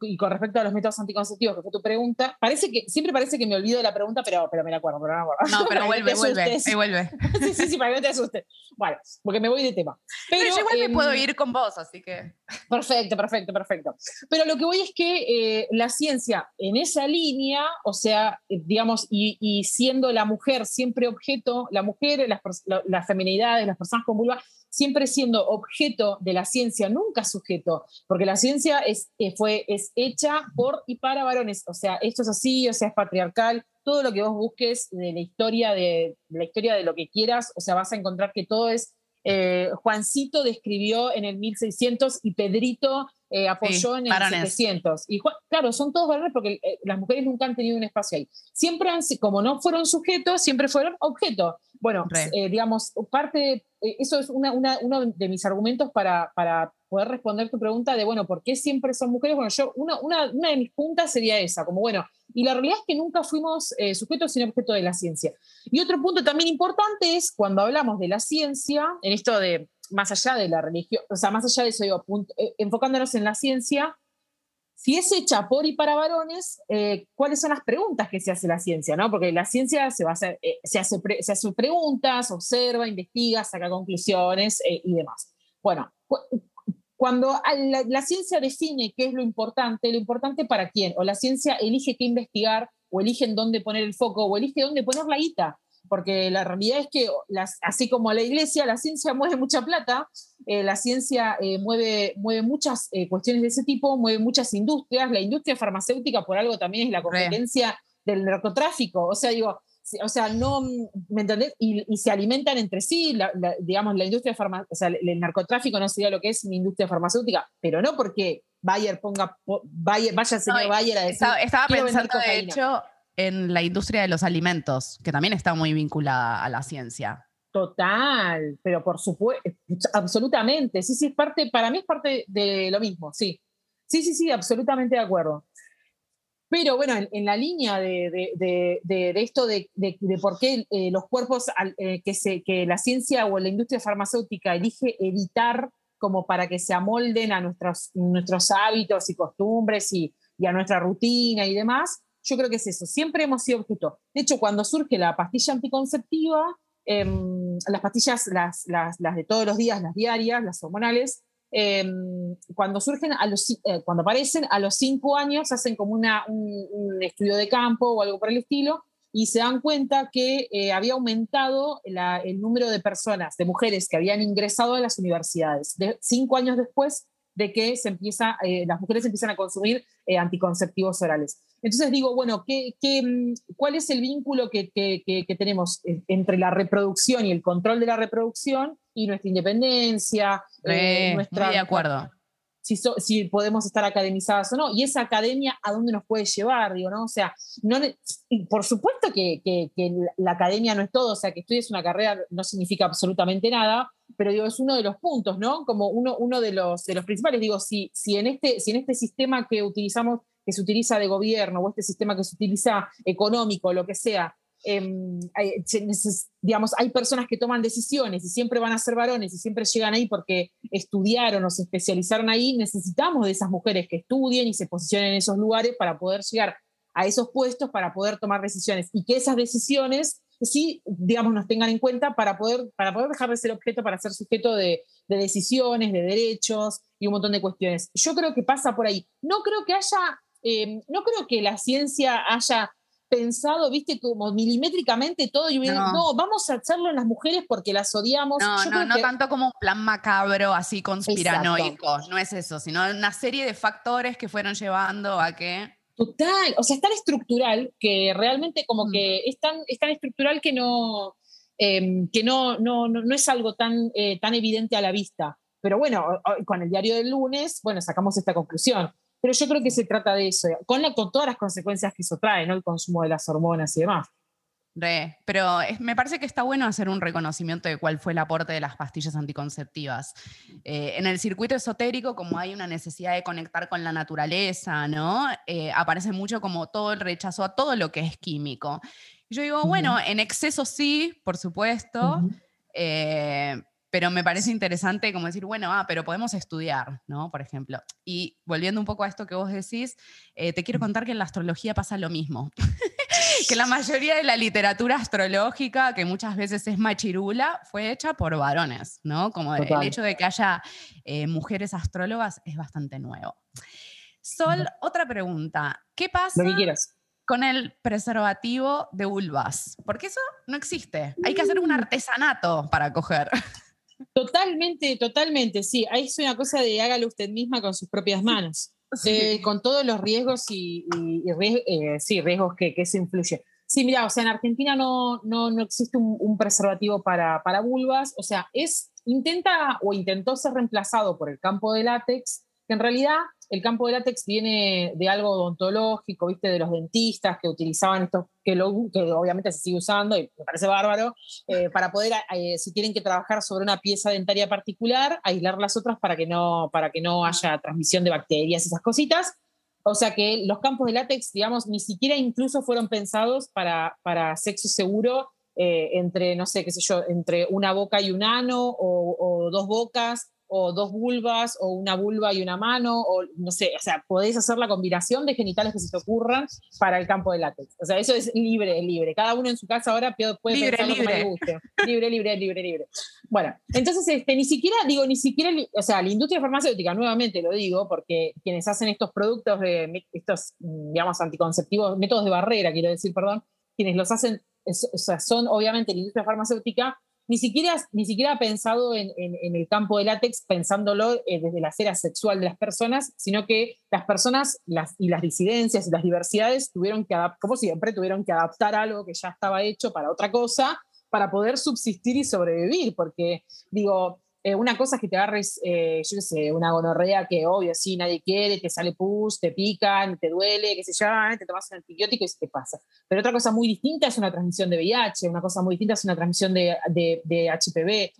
y con respecto a los métodos anticonceptivos, que fue tu pregunta, parece que, siempre parece que me olvido de la pregunta, pero, pero me la acuerdo, pero no me acuerdo. No, pero vuelve, vuelve, vuelve. sí, sí, sí, para que no te asustes. Bueno, porque me voy de tema. Pero, yo igual me em, puedo ir con vos, así que... Perfecto, perfecto, perfecto. Pero lo que voy es que eh, la ciencia en esa línea, o sea, eh, digamos, y, y siendo la mujer siempre objeto, la mujer, las, las feminidades, las personas con vulva, siempre siendo objeto de la ciencia, nunca sujeto, porque la ciencia es, eh, fue, hecha por y para varones, o sea, esto es así, o sea, es patriarcal, todo lo que vos busques de la historia de, la historia de lo que quieras, o sea, vas a encontrar que todo es eh, Juancito describió en el 1600 y Pedrito eh, apoyó en el 700. Y claro, son todos varones porque las mujeres nunca han tenido un espacio ahí. Siempre han, como no fueron sujetos, siempre fueron objetos. Bueno, digamos, parte, eh, eso es uno de mis argumentos para, poder responder tu pregunta de, bueno, ¿por qué siempre son mujeres? Bueno, yo, una, de mis puntas sería esa, como, bueno, y la realidad es que nunca fuimos eh, sujetos sino objeto de la ciencia. Y otro punto también importante es cuando hablamos de la ciencia, en esto de más allá de la religión, o sea, más allá de eso, digo, eh, enfocándonos en la ciencia, si es hecha por y para varones, eh, ¿cuáles son las preguntas que se hace la ciencia? ¿no? Porque la ciencia se, va a hacer, eh, se, hace se hace preguntas, observa, investiga, saca conclusiones y demás. Bueno, cuando la, la, ciencia define qué es lo importante, lo importante para quién, o la ciencia elige qué investigar, o elige en dónde poner el foco, o elige dónde poner la guita porque la realidad es que las, así como la iglesia, la ciencia mueve mucha plata, eh, la ciencia eh, mueve, mueve muchas eh, cuestiones de ese tipo, mueve muchas industrias, la industria farmacéutica por algo también es la competencia del narcotráfico, o sea, digo, o sea, no, ¿me entendés? Y, se alimentan entre sí, digamos, la industria farmacéutica, o sea, el narcotráfico no sería lo que es mi industria farmacéutica, pero no porque Bayer ponga, Bayer, vaya señor Bayer a decir. Estaba, pensando, de hecho, en la industria de los alimentos, que también está muy vinculada a la ciencia. Total, pero por supuesto, absolutamente. Sí, sí, es parte, para mí es parte de lo mismo, sí. Sí, sí, sí, absolutamente de acuerdo. Pero bueno, en, la línea de, esto de, por qué eh, los cuerpos eh, que, la ciencia o la industria farmacéutica elige editar como para que se amolden a nuestros, hábitos y costumbres y, a nuestra rutina y demás, yo creo que es eso. Siempre hemos sido objeto. De hecho, cuando surge la pastilla anticonceptiva, em, las pastillas, las, las, las, de todos los días, las diarias, las hormonales, Em, cuando surgen, a los, eh, cuando aparecen, a los cinco años hacen como una, un, estudio de campo o algo por el estilo y se dan cuenta que eh, había aumentado el número de personas, de mujeres que habían ingresado a las universidades. De, cinco años después de que se empieza, eh, las mujeres empiezan a consumir anticonceptivos orales. Entonces digo, bueno, ¿qué, qué, mm, cuál es el vínculo que, que, que, tenemos entre la reproducción y el control de la reproducción y nuestra independencia, eh, nuestra, de acuerdo. Si, si, podemos estar academizadas o no, y esa academia a dónde nos puede llevar, digo, ¿no? O sea, no, por supuesto que, que, la academia no es todo, o sea, que estudies una carrera no significa absolutamente nada, pero digo, es uno de los puntos, ¿no? Como uno, uno de, los, de los principales, digo, si, si, en este, si en este sistema que utilizamos, que se utiliza de gobierno, o este sistema que se utiliza económico, lo que sea, Em, hay, digamos, hay personas que toman decisiones y siempre van a ser varones y siempre llegan ahí porque estudiaron o se especializaron ahí, necesitamos de esas mujeres que estudien y se posicionen en esos lugares para poder llegar a esos puestos, para poder tomar decisiones y que esas decisiones sí, digamos, nos tengan en cuenta para poder, para poder dejar de ser objeto, para ser sujeto de, de decisiones, de derechos y un montón de cuestiones. Yo creo que pasa por ahí. No creo que haya, em, no creo que la ciencia haya pensado, viste, como milimétricamente todo y no. no. vamos a hacerlo en las mujeres porque las odiamos. No, no, no tanto como un plan macabro, así conspiranoico, no es eso, sino una serie de factores que fueron llevando a que... Total, o sea, es tan estructural que realmente como mm. que es tan, es tan estructural que no, em, que no, no, no, es algo tan, eh, tan evidente a la vista. Pero bueno, con el diario del lunes, bueno, sacamos esta conclusión. Pero yo creo que se trata de eso, con, con todas las consecuencias que eso trae, ¿no? El consumo de las hormonas y demás. pero me parece que está bueno hacer un reconocimiento de cuál fue el aporte de las pastillas anticonceptivas. Eh, en el circuito esotérico, como hay una necesidad de conectar con la naturaleza, ¿no? Eh, aparece mucho como todo el rechazo a todo lo que es químico. Y yo digo, bueno, en exceso sí, por supuesto, pero me parece interesante como decir, bueno, ah, pero podemos estudiar, ¿no? Por ejemplo. Y volviendo un poco a esto que vos decís, eh, te quiero contar que en la astrología pasa lo mismo. que la mayoría de la literatura astrológica, que muchas veces es machirula, fue hecha por varones, ¿no? Como el hecho de que haya eh, mujeres astrólogas es bastante nuevo. Sol, otra pregunta. ¿Qué pasa? con el preservativo de vulvas, porque eso no existe. Hay que hacer un mm. artesanato para coger. Totalmente, totalmente, sí. Ahí es una cosa de hágalo usted misma con sus propias manos, eh, con todos los riesgos y, eh, sí, riesgos que, que se influye. Sí, mira, o sea, en Argentina no, no, no existe un, preservativo para, para vulvas, o sea, es, intenta o intentó ser reemplazado por el campo de látex, que en realidad el campo de látex viene de algo odontológico, ¿viste? De los dentistas que utilizaban esto, que, que obviamente se sigue usando y me parece bárbaro, eh, para poder, eh, si tienen que trabajar sobre una pieza dentaria particular, aislar las otras para que no, para que no haya transmisión de bacterias y esas cositas. O sea que los campos de látex, digamos, ni siquiera incluso fueron pensados para, para sexo seguro eh, entre, no sé, qué sé yo, entre una boca y un ano o, o dos bocas o dos vulvas, o una vulva y una mano, o no sé, o sea, podéis hacer la combinación de genitales que se te ocurran para el campo de látex. O sea, eso es libre, libre. Cada uno en su casa ahora puede libre, pensar libre. Lo que le guste. Libre, libre, libre, libre. Bueno, entonces, este, ni siquiera, digo, ni siquiera, o sea, la industria farmacéutica, nuevamente lo digo, porque quienes hacen estos productos, de, estos, digamos, anticonceptivos, métodos de barrera, quiero decir, perdón, quienes los hacen, o sea, son obviamente la industria farmacéutica, ni siquiera, ni siquiera pensado en, el campo de látex pensándolo eh, desde la esfera sexual de las personas, sino que las personas las, y las disidencias y las diversidades tuvieron que, como siempre, tuvieron que adaptar algo que ya estaba hecho para otra cosa para poder subsistir y sobrevivir, porque digo, eh, una cosa es que te agarres, eh, yo qué sé, una gonorrea que obvio, sí, nadie quiere, te sale pus, te pican, te duele, qué sé yo, ah, te tomas un antibiótico y se te pasa. Pero otra cosa muy distinta es una transmisión de VIH, una cosa muy distinta es una transmisión de, de, HPV.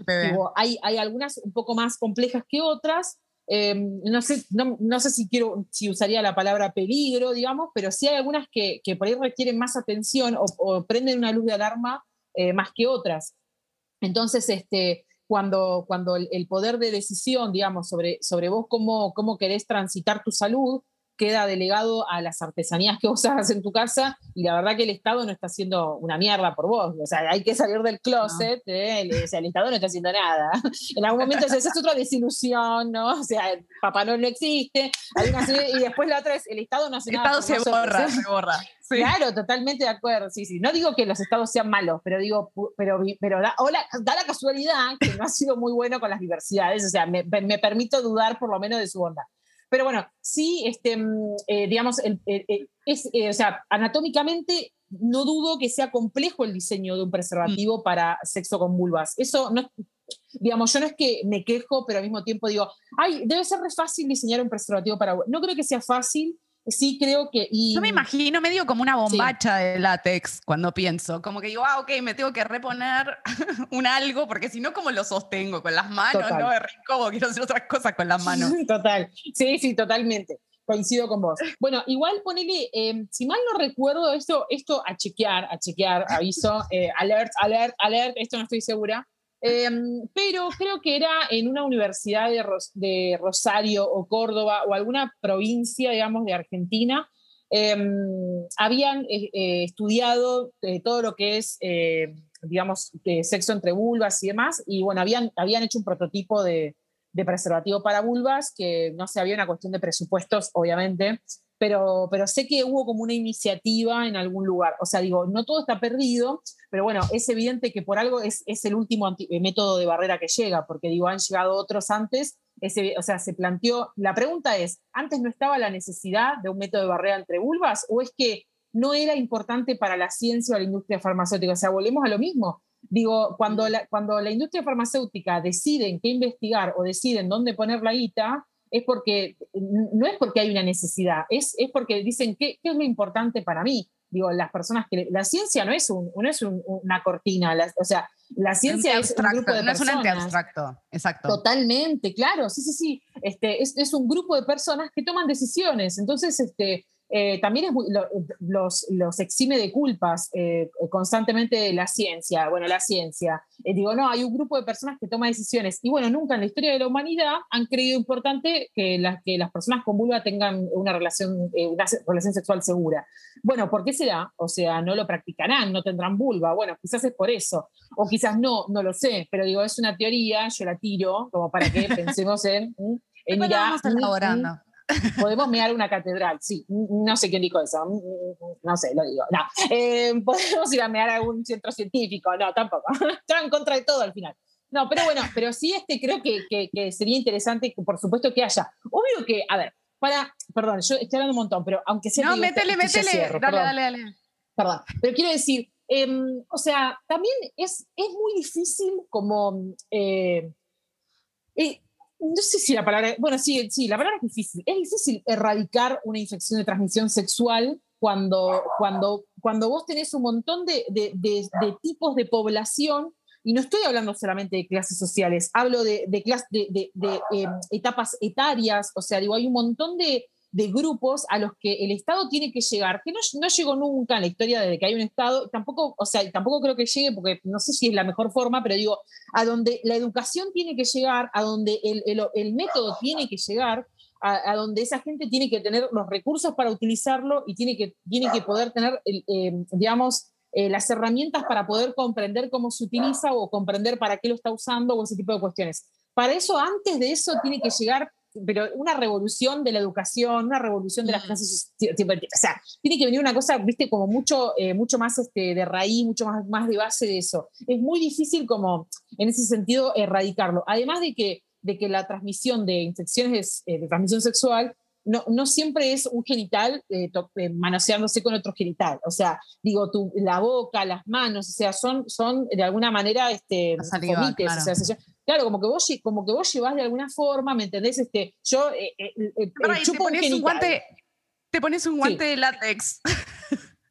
hay, hay algunas un poco más complejas que otras, Em, no, sé, no, sé si, quiero, si usaría la palabra peligro, digamos, pero sí hay algunas que, que por ahí requieren más atención o, prenden una luz de alarma eh, más que otras. Entonces, este, cuando, cuando el, poder de decisión, digamos, sobre, sobre vos cómo, cómo querés transitar tu salud, queda delegado a las artesanías que vos hagas en tu casa y la verdad que el Estado no está haciendo una mierda por vos. O sea, hay que salir del closet, ¿eh? o sea, el Estado no está haciendo nada. En algún momento esa es otra desilusión, ¿no? O sea, Papá no, no existe. y después la otra es, el Estado no hace el nada. El Estado se borra, se borra. Claro, totalmente de acuerdo. Sí, sí. No digo que los estados sean malos, pero digo, pero, pero da, da la casualidad que no ha sido muy bueno con las diversidades. O sea, me, me permito dudar por lo menos de su bondad. Pero bueno, sí, este, mm, eh, digamos, eh, eh, es, o sea, anatómicamente no dudo que sea complejo el diseño de un preservativo mm. para sexo con vulvas. Eso no digamos, yo no es que me quejo, pero al mismo tiempo digo, ay, debe ser re fácil diseñar un preservativo para No creo que sea fácil, sí creo que... Yo me imagino medio como una bombacha de látex cuando pienso, como que digo, ah, ok, me tengo que reponer un algo, porque si no, ¿cómo lo sostengo? Con las manos, ¿no? Es rico, quiero hacer otras cosas con las manos. Total, sí, sí, totalmente. Coincido con vos. Bueno, igual ponele, em, si mal no recuerdo, esto, esto a chequear, a chequear, aviso, eh, alert, alert, alert, esto no estoy segura, Em, pero creo que era en una universidad de, Rosario o Córdoba o alguna provincia, digamos, de Argentina. Em, habían eh, eh, estudiado eh, todo lo que es, digamos, sexo entre vulvas y demás, y bueno, habían, habían hecho un prototipo de, preservativo para vulvas, que no sé, había una cuestión de presupuestos, obviamente, pero, pero sé que hubo como una iniciativa en algún lugar. O sea, digo, no todo está perdido, pero bueno, es evidente que por algo es, es el último eh, método de barrera que llega, porque digo, han llegado otros antes. Ese, o sea, se planteó, la pregunta es, ¿antes no estaba la necesidad de un método de barrera entre vulvas o es que no era importante para la ciencia o la industria farmacéutica? O sea, volvemos a lo mismo. Digo, cuando la, cuando la industria farmacéutica decide qué investigar o deciden dónde poner la guita, es porque, no es porque hay una necesidad, es, es porque dicen, ¿qué, ¿qué, es lo importante para mí? Digo, las personas que... La ciencia no es, un, no es una cortina, o sea, la ciencia es un grupo de no es un ente abstracto, exacto. Totalmente, claro, sí, sí, sí. Este, es, es, un grupo de personas que toman decisiones. Entonces, este, eh, también es los, los, exime de culpas eh, constantemente la ciencia. Bueno, la ciencia. Eh, digo, no, hay un grupo de personas que toma decisiones. Y bueno, nunca en la historia de la humanidad han creído importante que, las que las personas con vulva tengan una relación, una relación sexual segura. Bueno, ¿por qué será? O sea, no lo practicarán, no tendrán vulva. Bueno, quizás es por eso. O quizás no, no lo sé. Pero digo, es una teoría, yo la tiro, como para que pensemos en... en vamos elaborando podemos mirar una catedral, sí, no sé quién dijo eso, no sé, lo digo, no. Eh, podemos ir a mirar algún centro científico, no, tampoco, está en contra de todo al final. No, pero bueno, pero sí este, creo que, que, sería interesante, por supuesto, que haya. Obvio que, a ver, para, perdón, yo estoy hablando un montón, pero aunque sea... No, métele, métele, dale, dale, dale. Perdón, pero quiero decir, em, o sea, también es, es muy difícil como... Eh, eh, no sé si la palabra, bueno, sí, sí, la palabra es difícil. Es difícil erradicar una infección de transmisión sexual cuando, cuando, cuando vos tenés un montón de, de, tipos de población, y no estoy hablando solamente de clases sociales, hablo de, de em, etapas etarias, o sea, digo, hay un montón de, de grupos a los que el Estado tiene que llegar, que no, no, llegó nunca en la historia desde que hay un Estado, tampoco, o sea, tampoco creo que llegue, porque no sé si es la mejor forma, pero digo, a donde la educación tiene que llegar, a donde el, el, método tiene que llegar, a, donde esa gente tiene que tener los recursos para utilizarlo y tiene que, tiene que poder tener, eh, digamos, eh, las herramientas para poder comprender cómo se utiliza o comprender para qué lo está usando o ese tipo de cuestiones. Para eso, antes de eso, tiene que llegar pero una revolución de la educación, una revolución de las clases, o sea, tiene que venir una cosa, viste, como mucho, eh, mucho más este, de raíz, mucho más, más de base de eso. Es muy difícil como, en ese sentido, erradicarlo. Además de que, de que la transmisión de infecciones eh, de transmisión sexual no, no, siempre es un genital eh, manoseándose con otro genital. O sea, digo, tu, la boca, las manos, o sea, son, son de alguna manera este, claro, como que vos, como que vos llevas de alguna forma, ¿me entendés? Este, yo eh, eh, eh, te pones un guante, te pones un guante de látex.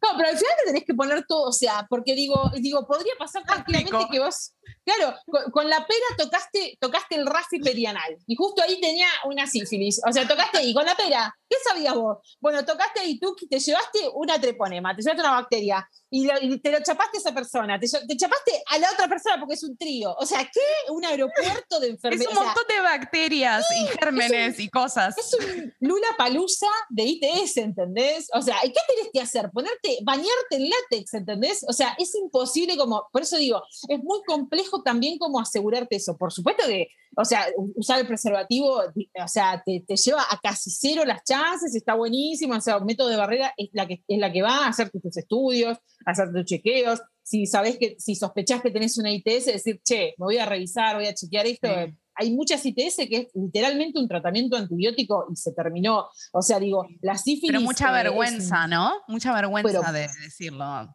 No, pero al final te tenés que poner todo, o sea, porque digo, digo podría pasar tranquilamente que vos, claro, con, la pera tocaste, tocaste el rafi perianal y justo ahí tenía una sífilis, o sea, tocaste ahí con la pera, ¿qué sabías vos? Bueno, tocaste ahí tú, te llevaste una treponema, te llevaste una bacteria y, te lo chapaste a esa persona, te, chapaste a la otra persona porque es un trío, o sea, ¿qué? Un aeropuerto de enfermedades. Es un montón de bacterias y gérmenes y cosas. Es un lula palusa de ITS, ¿entendés? O sea, ¿qué tenés que hacer? Ponerte bañarte en látex, ¿entendés? O sea, es imposible como, por eso digo, es muy complejo también como asegurarte eso. Por supuesto que, o sea, usar el preservativo, o sea, te, lleva a casi cero las chances, está buenísimo, o sea, un método de barrera es la que, es la que va a hacer tus estudios, a hacer tus chequeos. Si sabes que, si sospechás que tenés una ITS, decir, che, me voy a revisar, voy a chequear esto hay muchas ITS que es literalmente un tratamiento antibiótico y se terminó. O sea, digo, la sífilis. Pero mucha vergüenza, ¿no? Mucha vergüenza de decirlo.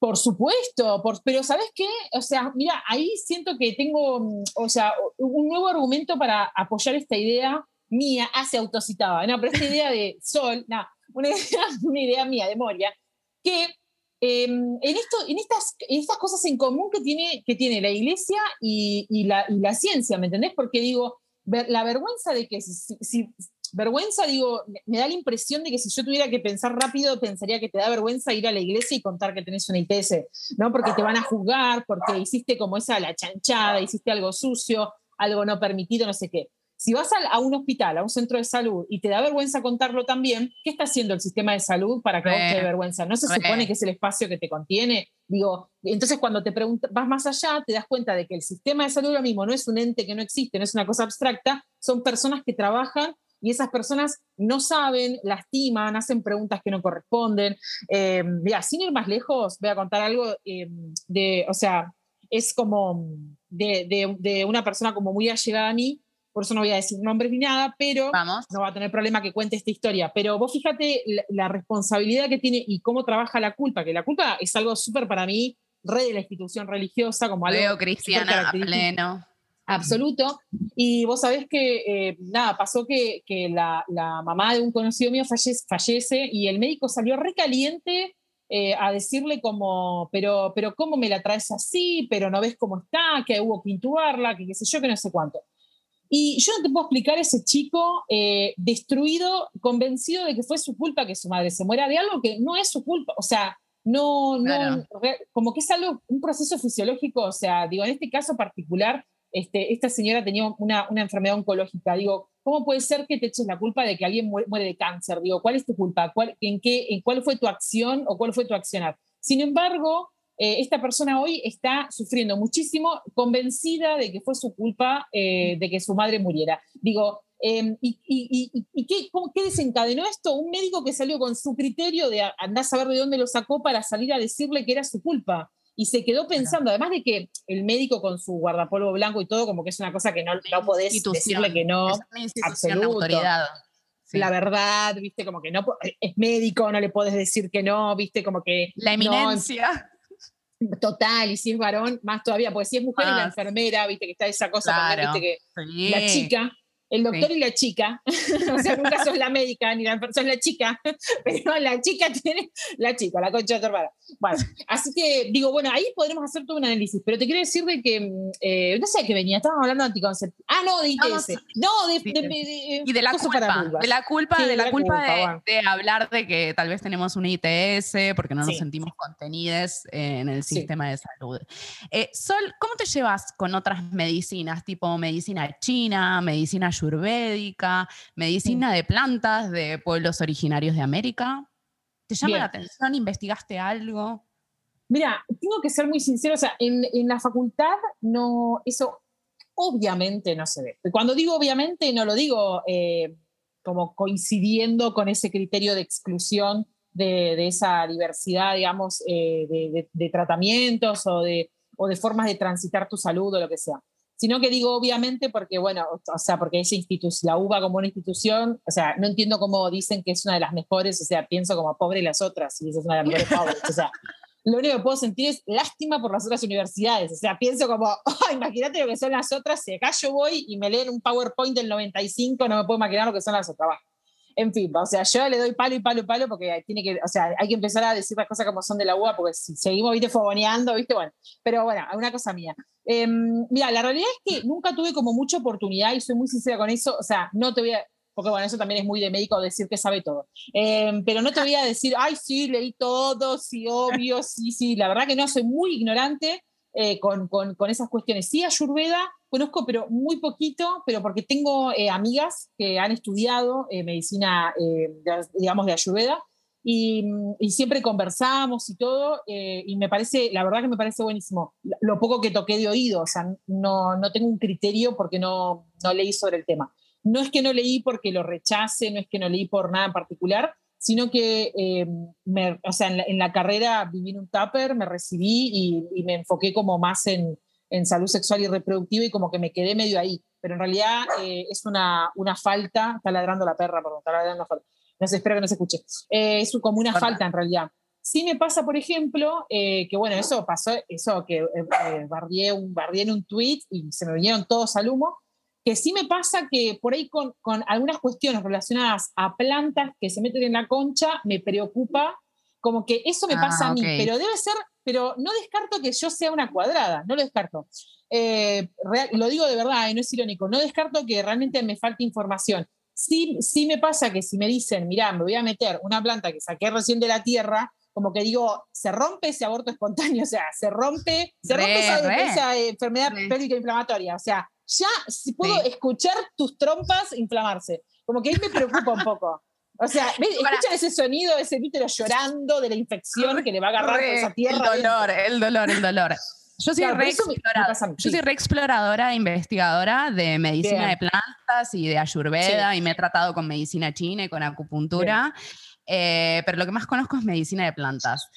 Por supuesto, pero ¿sabes qué? O sea, mira, ahí siento que tengo, o sea, un nuevo argumento para apoyar esta idea mía, ah, autocitaba, no, pero esta idea de Sol, no, una idea, mía de Moria, que Em, en, esto, en, estas, estas cosas en común que tiene, que tiene la iglesia y, la, ciencia, ¿me entendés? Porque digo, la vergüenza de que si, vergüenza, digo, me da la impresión de que si yo tuviera que pensar rápido, pensaría que te da vergüenza ir a la iglesia y contar que tenés una ITS, ¿no? Porque te van a juzgar, porque hiciste como esa la chanchada, hiciste algo sucio, algo no permitido, no sé qué. Si vas a, un hospital, a un centro de salud y te da vergüenza contarlo también, ¿qué está haciendo el sistema de salud para que vos te dé vergüenza? ¿No se supone que es el espacio que te contiene? Digo, entonces cuando te preguntas, vas más allá, te das cuenta de que el sistema de salud lo mismo no es un ente que no existe, no es una cosa abstracta, son personas que trabajan y esas personas no saben, lastiman, hacen preguntas que no corresponden. Eh, sin ir más lejos, voy a contar algo eh, de, o sea, es como de, de, una persona como muy allegada a mí, por eso no voy a decir nombres ni nada, pero no va a tener problema que cuente esta historia. Pero vos fíjate la, responsabilidad que tiene y cómo trabaja la culpa, que la culpa es algo súper para mí, re de la institución religiosa, como algo... cristiana pleno. Absoluto. Y vos sabés que, eh, nada, pasó que, que la, la, mamá de un conocido mío fallece, fallece y el médico salió recaliente eh, a decirle como, pero, pero ¿cómo me la traes así? Pero no ves cómo está, que hubo que intubarla, que qué sé yo, que no sé cuánto. Y yo no te puedo explicar ese chico eh, destruido, convencido de que fue su culpa que su madre se muera de algo que no es su culpa. O sea, no, no, como que es algo, un proceso fisiológico. O sea, digo, en este caso particular, este, esta señora tenía una, enfermedad oncológica. Digo, ¿cómo puede ser que te eches la culpa de que alguien muere, de cáncer? Digo, ¿cuál es tu culpa? ¿Cuál, en, qué, en ¿Cuál fue tu acción o cuál fue tu accionar? Sin embargo, eh, esta persona hoy está sufriendo muchísimo, convencida de que fue su culpa eh, de que su madre muriera. Digo, em, ¿y, qué, desencadenó esto? Un médico que salió con su criterio de andar a saber de dónde lo sacó para salir a decirle que era su culpa. Y se quedó pensando, además de que el médico con su guardapolvo blanco y todo, como que es una cosa que no, no podés decirle que no. Es una autoridad. La verdad, viste, como que no es médico, no le podés decir que no, viste, como que. La eminencia. Total, y si es varón, más todavía, porque si es mujer y la ah, enfermera, viste que está esa cosa, ¿viste? que la chica, el doctor y la chica, o sea, nunca sos la médica ni la sos la chica, pero la chica tiene, la chica, la concha de tu hermana. Bueno, así que digo, bueno, ahí podremos hacer todo un análisis, pero te quiero decir de que, eh, no sé qué venía, estábamos hablando de anticonceptivos. Ah, no, de ITS. No, de, de, y de la culpa, de la culpa, de la culpa, de, hablar de que tal vez tenemos una ITS porque no nos sentimos contenidos en el sistema de salud. Eh, Sol, ¿cómo te llevas con otras medicinas, tipo medicina china, medicina ayurvédica, medicina de plantas de pueblos originarios de América. ¿Te llama la atención? ¿Investigaste algo? Mira, tengo que ser muy sincero, o sea, en, la facultad no, eso obviamente no se ve. Cuando digo obviamente, no lo digo eh, como coincidiendo con ese criterio de exclusión de, esa diversidad, digamos, eh, de, de, tratamientos o de, o de formas de transitar tu salud o lo que sea sino que digo obviamente porque, bueno, o sea, porque esa la UBA como una institución, o sea, no entiendo cómo dicen que es una de las mejores, o sea, pienso como pobre las otras, y esa es una de las mejores pobres, o sea, lo único que puedo sentir es lástima por las otras universidades, o sea, pienso como, oh, imagínate lo que son las otras, si acá yo voy y me leen un PowerPoint del 95, no me puedo imaginar lo que son las otras. En fin, o sea, yo le doy palo y palo y palo porque tiene que, o sea, hay que empezar a decir las cosas como son de la UA porque si seguimos, viste, fogoneando, viste, bueno. Pero bueno, una cosa mía. Em, mira, la realidad es que nunca tuve como mucha oportunidad y soy muy sincera con eso. O sea, no te voy a, porque bueno, eso también es muy de médico decir que sabe todo. Em, pero no te voy a decir, ay, sí, leí todo, sí, obvio, sí, sí. La verdad que no, soy muy ignorante eh, con, con, con, esas cuestiones. Sí, Ayurveda conozco, pero muy poquito, pero porque tengo eh, amigas que han estudiado eh, medicina, digamos, de Ayurveda. Y, y, siempre conversamos y todo, y me parece, la verdad que me parece buenísimo. Lo poco que toqué de oído, o sea, no, no tengo un criterio porque no, no leí sobre el tema. No es que no leí porque lo rechace, no es que no leí por nada en particular, sino que eh, me, o sea, en, la, carrera viví en un tupper, me recibí y, me enfoqué como más en, en, salud sexual y reproductiva y como que me quedé medio ahí. Pero en realidad eh, es una, una, falta, está ladrando la perra, perdón, está ladrando la falta. No sé, espero que no se escuche. Eh, es como una falta en realidad. Sí me pasa, por ejemplo, que bueno, eso pasó, eso que barrié, un, barrié en un tweet y se me vinieron todos al humo, que sí me pasa que por ahí con, con, algunas cuestiones relacionadas a plantas que se meten en la concha, me preocupa, como que eso me pasa a mí, ah, pero debe ser, pero no descarto que yo sea una cuadrada, no lo descarto. Eh, lo digo de verdad y no es irónico, no descarto que realmente me falte información. Sí, sí me pasa que si me dicen, mira, me voy a meter una planta que saqué recién de la tierra, como que digo, se rompe ese aborto espontáneo, o sea, se rompe, se rompe esa, enfermedad pélvica inflamatoria, o sea, ya si puedo escuchar tus trompas inflamarse. Como que ahí me preocupa un poco. O sea, escuchan ese sonido, ese vítero llorando de la infección que le va a agarrar esa tierra. El dolor, el dolor, el dolor. Yo soy, re, yo soy re exploradora, investigadora de medicina de plantas y de ayurveda y me he tratado con medicina china y con acupuntura. Eh, pero lo que más conozco es medicina de plantas.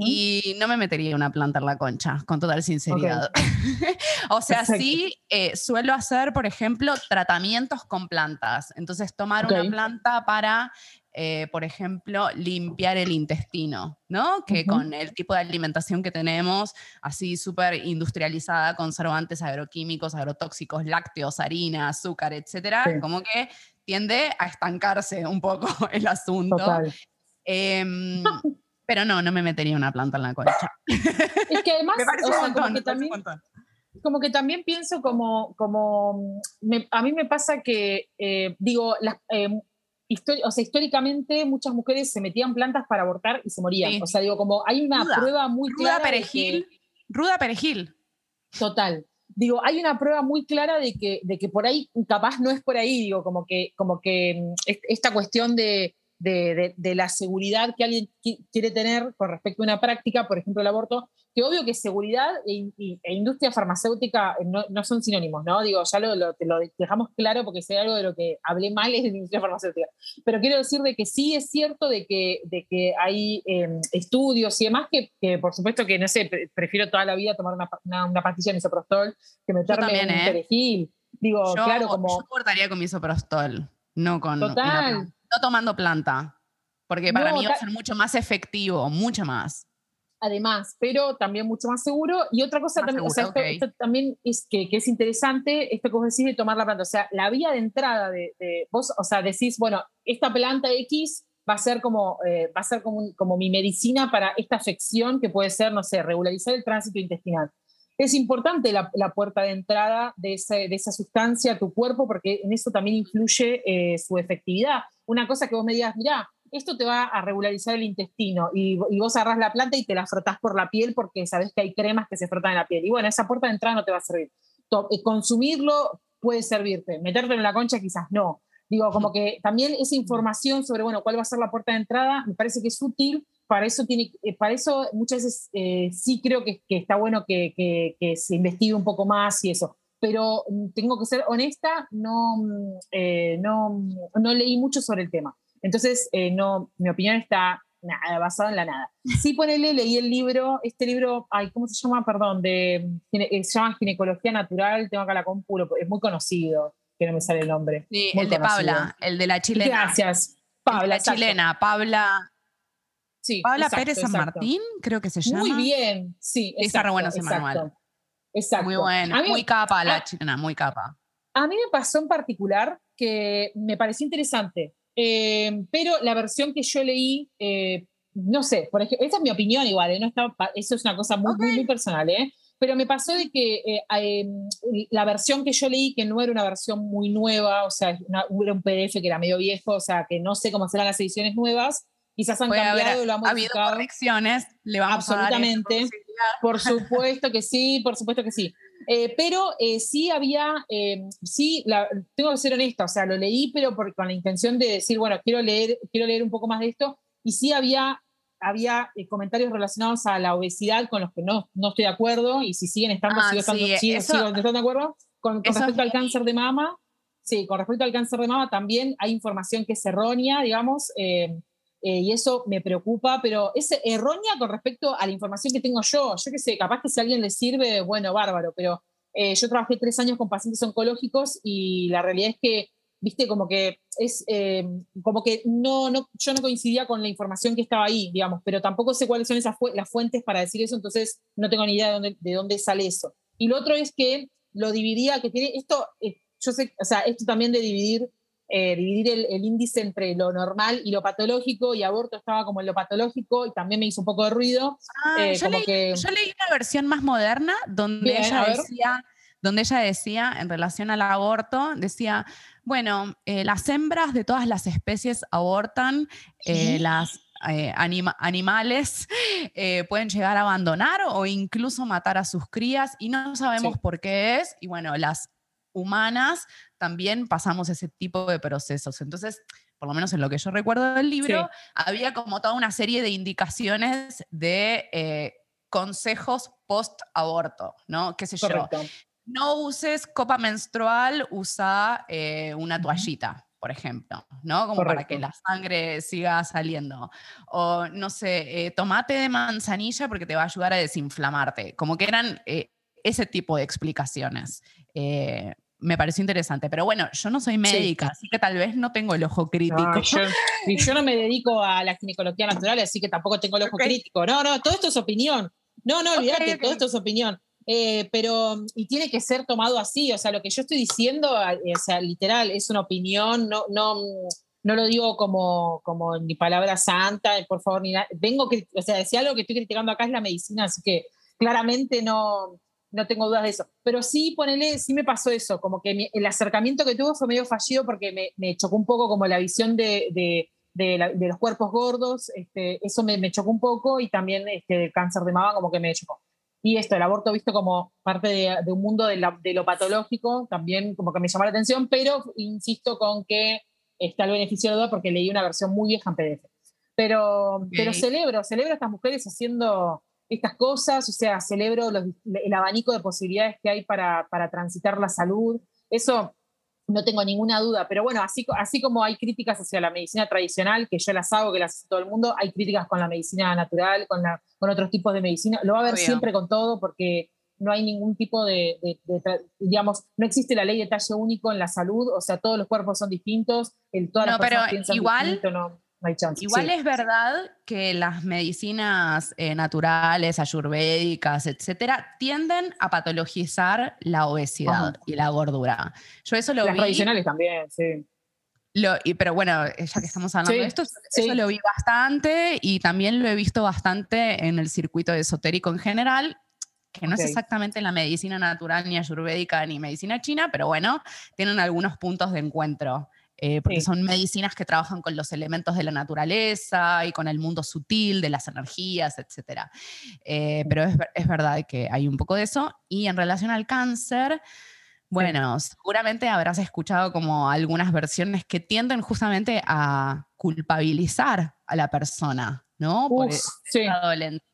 Y no me metería una planta en la concha, con total sinceridad. o sea, sí eh, suelo hacer, por ejemplo, tratamientos con plantas. Entonces, tomar una planta para eh, por ejemplo, limpiar el intestino, ¿no? Que con el tipo de alimentación que tenemos, así súper industrializada, conservantes agroquímicos, agrotóxicos, lácteos, harina, azúcar, etcétera, como que tiende a estancarse un poco el asunto. Em, pero no, no me metería una planta en la concha. Es que además, como, que también, como que también pienso como, como a mí me pasa que, eh, digo, las, em, o sea, históricamente muchas mujeres se metían plantas para abortar y se morían. O sea, digo, como hay una prueba muy clara. Ruda perejil. ruda perejil. Total. Digo, hay una prueba muy clara de que, de que por ahí, capaz no es por ahí, digo, como que, como que mm, esta cuestión de, de, de, la seguridad que alguien quiere tener con respecto a una práctica, por ejemplo el aborto, que obvio que seguridad e, e industria farmacéutica no, no, son sinónimos, ¿no? Digo, ya lo, lo, lo, dejamos claro porque si hay algo de lo que hablé mal es de la industria farmacéutica. Pero quiero decir de que sí es cierto de que, de que hay em, estudios y demás que, que, por supuesto que, no sé, prefiero toda la vida tomar una, una, una pastilla de misoprostol que meterme en un ¿eh? perejil. Digo, claro, como... Yo cortaría con misoprostol, no con... Total no tomando planta, porque para mí va a ser mucho más efectivo, mucho más. Además, pero también mucho más seguro. Y otra cosa también, esto, también es que, que, es interesante, esto que vos decís de tomar la planta. O sea, la vía de entrada de, vos, o sea, decís, bueno, esta planta X va a ser como, eh, va a ser como, como mi medicina para esta afección que puede ser, no sé, regularizar el tránsito intestinal es importante la, puerta de entrada de, esa sustancia a tu cuerpo porque en eso también influye eh, su efectividad. Una cosa que vos me digas, mira, esto te va a regularizar el intestino y, vos agarras la planta y te la frotás por la piel porque sabes que hay cremas que se frotan en la piel. Y bueno, esa puerta de entrada no te va a servir. Eh, consumirlo puede servirte, meterte en la concha quizás no. Digo, como que también esa información sobre, bueno, cuál va a ser la puerta de entrada, me parece que es útil para eso, tiene, eh, para eso muchas veces eh, sí creo que, que está bueno que, que, se investigue un poco más y eso. Pero mm, tengo que ser honesta, no, mm, eh, no, no leí mucho sobre el tema. Entonces, no, mi opinión está nada, basada en la nada. Sí, ponele, leí el libro, este libro, ay, ¿cómo se llama? Perdón, de, se llama Ginecología Natural, tengo acá la compu, es muy conocido, que no me sale el nombre. Sí, el de Paula, el de la chilena. Gracias. Paula, la chilena, Paula Sí, Paula Pérez San Martín, creo que se llama. Muy bien, sí. Está re bueno ese manual. Exacto. Muy bueno, muy capa la chilena, muy capa. A mí me pasó en particular que me pareció interesante Eh, pero la versión que yo leí, eh, no sé, por ejemplo, esa es mi opinión igual, ¿eh? no está, eso es una cosa muy, muy, personal, ¿eh? pero me pasó de que em, la versión que yo leí, que no era una versión muy nueva, o sea, era un PDF que era medio viejo, o sea, que no sé cómo serán las ediciones nuevas, quizás han cambiado, lo han modificado. Ha habido correcciones, le vamos Absolutamente. A por supuesto que sí, por supuesto que sí. Eh, pero eh, sí había, eh, sí, tengo que ser honesta, o sea, lo leí, pero con la intención de decir, bueno, quiero leer, quiero leer un poco más de esto, y sí había, había comentarios relacionados a la obesidad con los que no, no estoy de acuerdo, y si siguen estando, ah, sigo, estando, de acuerdo, con, respecto al cáncer de mama, sí, con respecto al cáncer de mama también hay información que es errónea, digamos, eh, y eso me preocupa, pero es errónea con respecto a la información que tengo yo. Yo qué sé, capaz que si a alguien le sirve, bueno, bárbaro, pero eh, yo trabajé tres años con pacientes oncológicos y la realidad es que, viste, como que es eh, como que no, no, yo no coincidía con la información que estaba ahí, digamos, pero tampoco sé cuáles son esas las fuentes para decir eso, entonces no tengo ni idea de dónde, de dónde sale eso. Y lo otro es que lo dividía, que tiene esto, yo sé, o sea, esto también de dividir eh, dividir el, índice entre lo normal y lo patológico, y aborto estaba como en lo patológico, y también me hizo un poco de ruido. Ah, eh, yo, leí, una versión más moderna donde ella decía donde ella decía, en relación al aborto, decía, bueno, eh, las hembras de todas las especies abortan, las animales pueden llegar a abandonar o incluso matar a sus crías y no sabemos por qué es. Y bueno, las humanas también pasamos ese tipo de procesos. Entonces, por lo menos en lo que yo recuerdo del libro, había como toda una serie de indicaciones de eh, consejos post-aborto, ¿no? ¿Qué sé yo? No uses copa menstrual, usa eh, una toallita por ejemplo, ¿no? Como para que la sangre siga saliendo. O, no sé, eh, tomate de manzanilla porque te va a ayudar a desinflamarte. Como que eran ese tipo de explicaciones me pareció interesante. Pero bueno, yo no soy médica, así que tal vez no tengo el ojo crítico. y yo no me dedico a la ginecología natural, así que tampoco tengo el ojo crítico. No, no, todo esto es opinión. No, no, olvídate, todo esto es opinión. Eh, pero, y tiene que ser tomado así, o sea, lo que yo estoy diciendo, eh, o sea, literal, es una opinión, no, no, no lo digo como, como mi palabra santa, por favor, ni nada. Vengo, o sea, si algo que estoy criticando acá es la medicina, así que claramente no, no tengo dudas de eso. Pero sí, ponele, sí me pasó eso, como que el acercamiento que tuvo fue medio fallido porque me, chocó un poco como la visión de, de, los cuerpos gordos, este, eso me, chocó un poco y también este, el cáncer de mama como que me chocó. Y esto, el aborto visto como parte de, un mundo de, lo patológico, también como que me llamó la atención, pero insisto con que está el beneficio de duda porque leí una versión muy vieja en PDF. Pero, pero celebro, celebro a estas mujeres haciendo estas cosas, o sea, celebro el abanico de posibilidades que hay para, para, transitar la salud. Eso no tengo ninguna duda, pero bueno, así, así como hay críticas hacia la medicina tradicional, que yo las hago, que las hace todo el mundo, hay críticas con la medicina natural, con, la, con otros tipos de medicina. Lo va a haber siempre con todo porque no hay ningún tipo de, digamos, no existe la ley de talle único en la salud, o sea, todos los cuerpos son distintos, el, todas no, pero igual, no Igual es verdad que las medicinas eh, naturales, ayurvédicas, etcétera, tienden a patologizar la obesidad y la gordura. Yo eso lo las tradicionales también, sí. pero bueno, ya que estamos hablando de esto, eso lo vi bastante y también lo he visto bastante en el circuito esotérico en general, que no es exactamente la medicina natural, ni ayurvédica, ni medicina china, pero bueno, tienen algunos puntos de encuentro. Eh, porque son medicinas que trabajan con los elementos de la naturaleza y con el mundo sutil de las energías, etc. Eh, pero es, verdad que hay un poco de eso. Y en relación al cáncer, bueno, seguramente habrás escuchado como algunas versiones que tienden justamente a culpabilizar a la persona, ¿no? Por dolencia.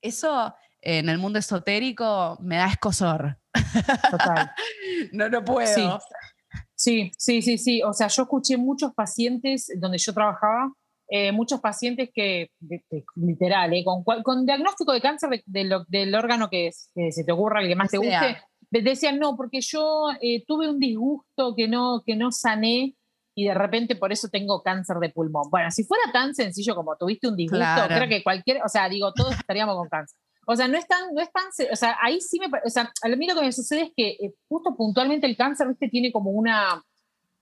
Eso en el mundo esotérico me da escosor. Total. no, no puedo. Sí, sí, sí, sí. O sea, yo escuché muchos pacientes donde yo trabajaba, eh, muchos pacientes que, literal, eh, con, con, diagnóstico de cáncer del órgano que, se te ocurra, el que más te guste, decían, no, porque yo eh, tuve un disgusto que no, que no sané y de repente por eso tengo cáncer de pulmón. Bueno, si fuera tan sencillo como tuviste un disgusto, creo que cualquier, o sea, digo, todos estaríamos con cáncer. O sea, no es tan, no es tan, o sea, ahí sí me, o sea, a mí lo que me sucede es que eh, justo puntualmente el cáncer, viste, tiene como una,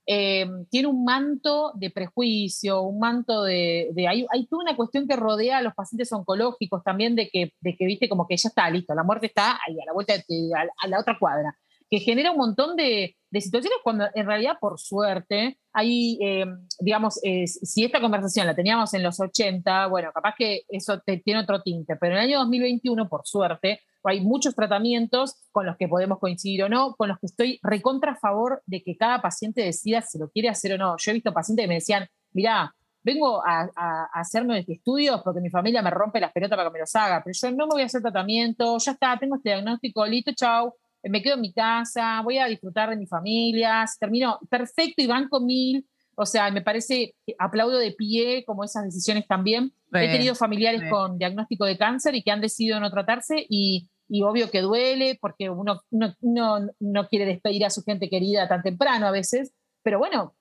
eh, tiene un manto de prejuicio, un manto de... hay, toda una cuestión que rodea a los pacientes oncológicos también de que, de que viste, como que ya está listo, la muerte está ahí, a la vuelta, de, a, la otra cuadra, que genera un montón de, situaciones cuando en realidad, por suerte, hay, eh, digamos, si esta conversación la teníamos en los 80, bueno, capaz que eso tiene otro tinte, pero en el año 2021, por suerte, hay muchos tratamientos con los que podemos coincidir o no, con los que estoy recontra a favor de que cada paciente decida si lo quiere hacer o no. Yo he visto pacientes que me decían, mira, vengo a, hacerme este estudios porque mi familia me rompe las pelotas para que me los haga, pero yo no me voy a hacer tratamiento, ya está, tengo este diagnóstico, listo, chao, me quedo en mi casa, voy a disfrutar de mi familia, termino perfecto y van con mil. O sea, me parece, aplaudo de pie como esas decisiones también. He tenido familiares con diagnóstico de cáncer y que han decidido no tratarse y y obvio que duele porque uno no, quiere despedir a su gente querida tan temprano a veces, pero bueno,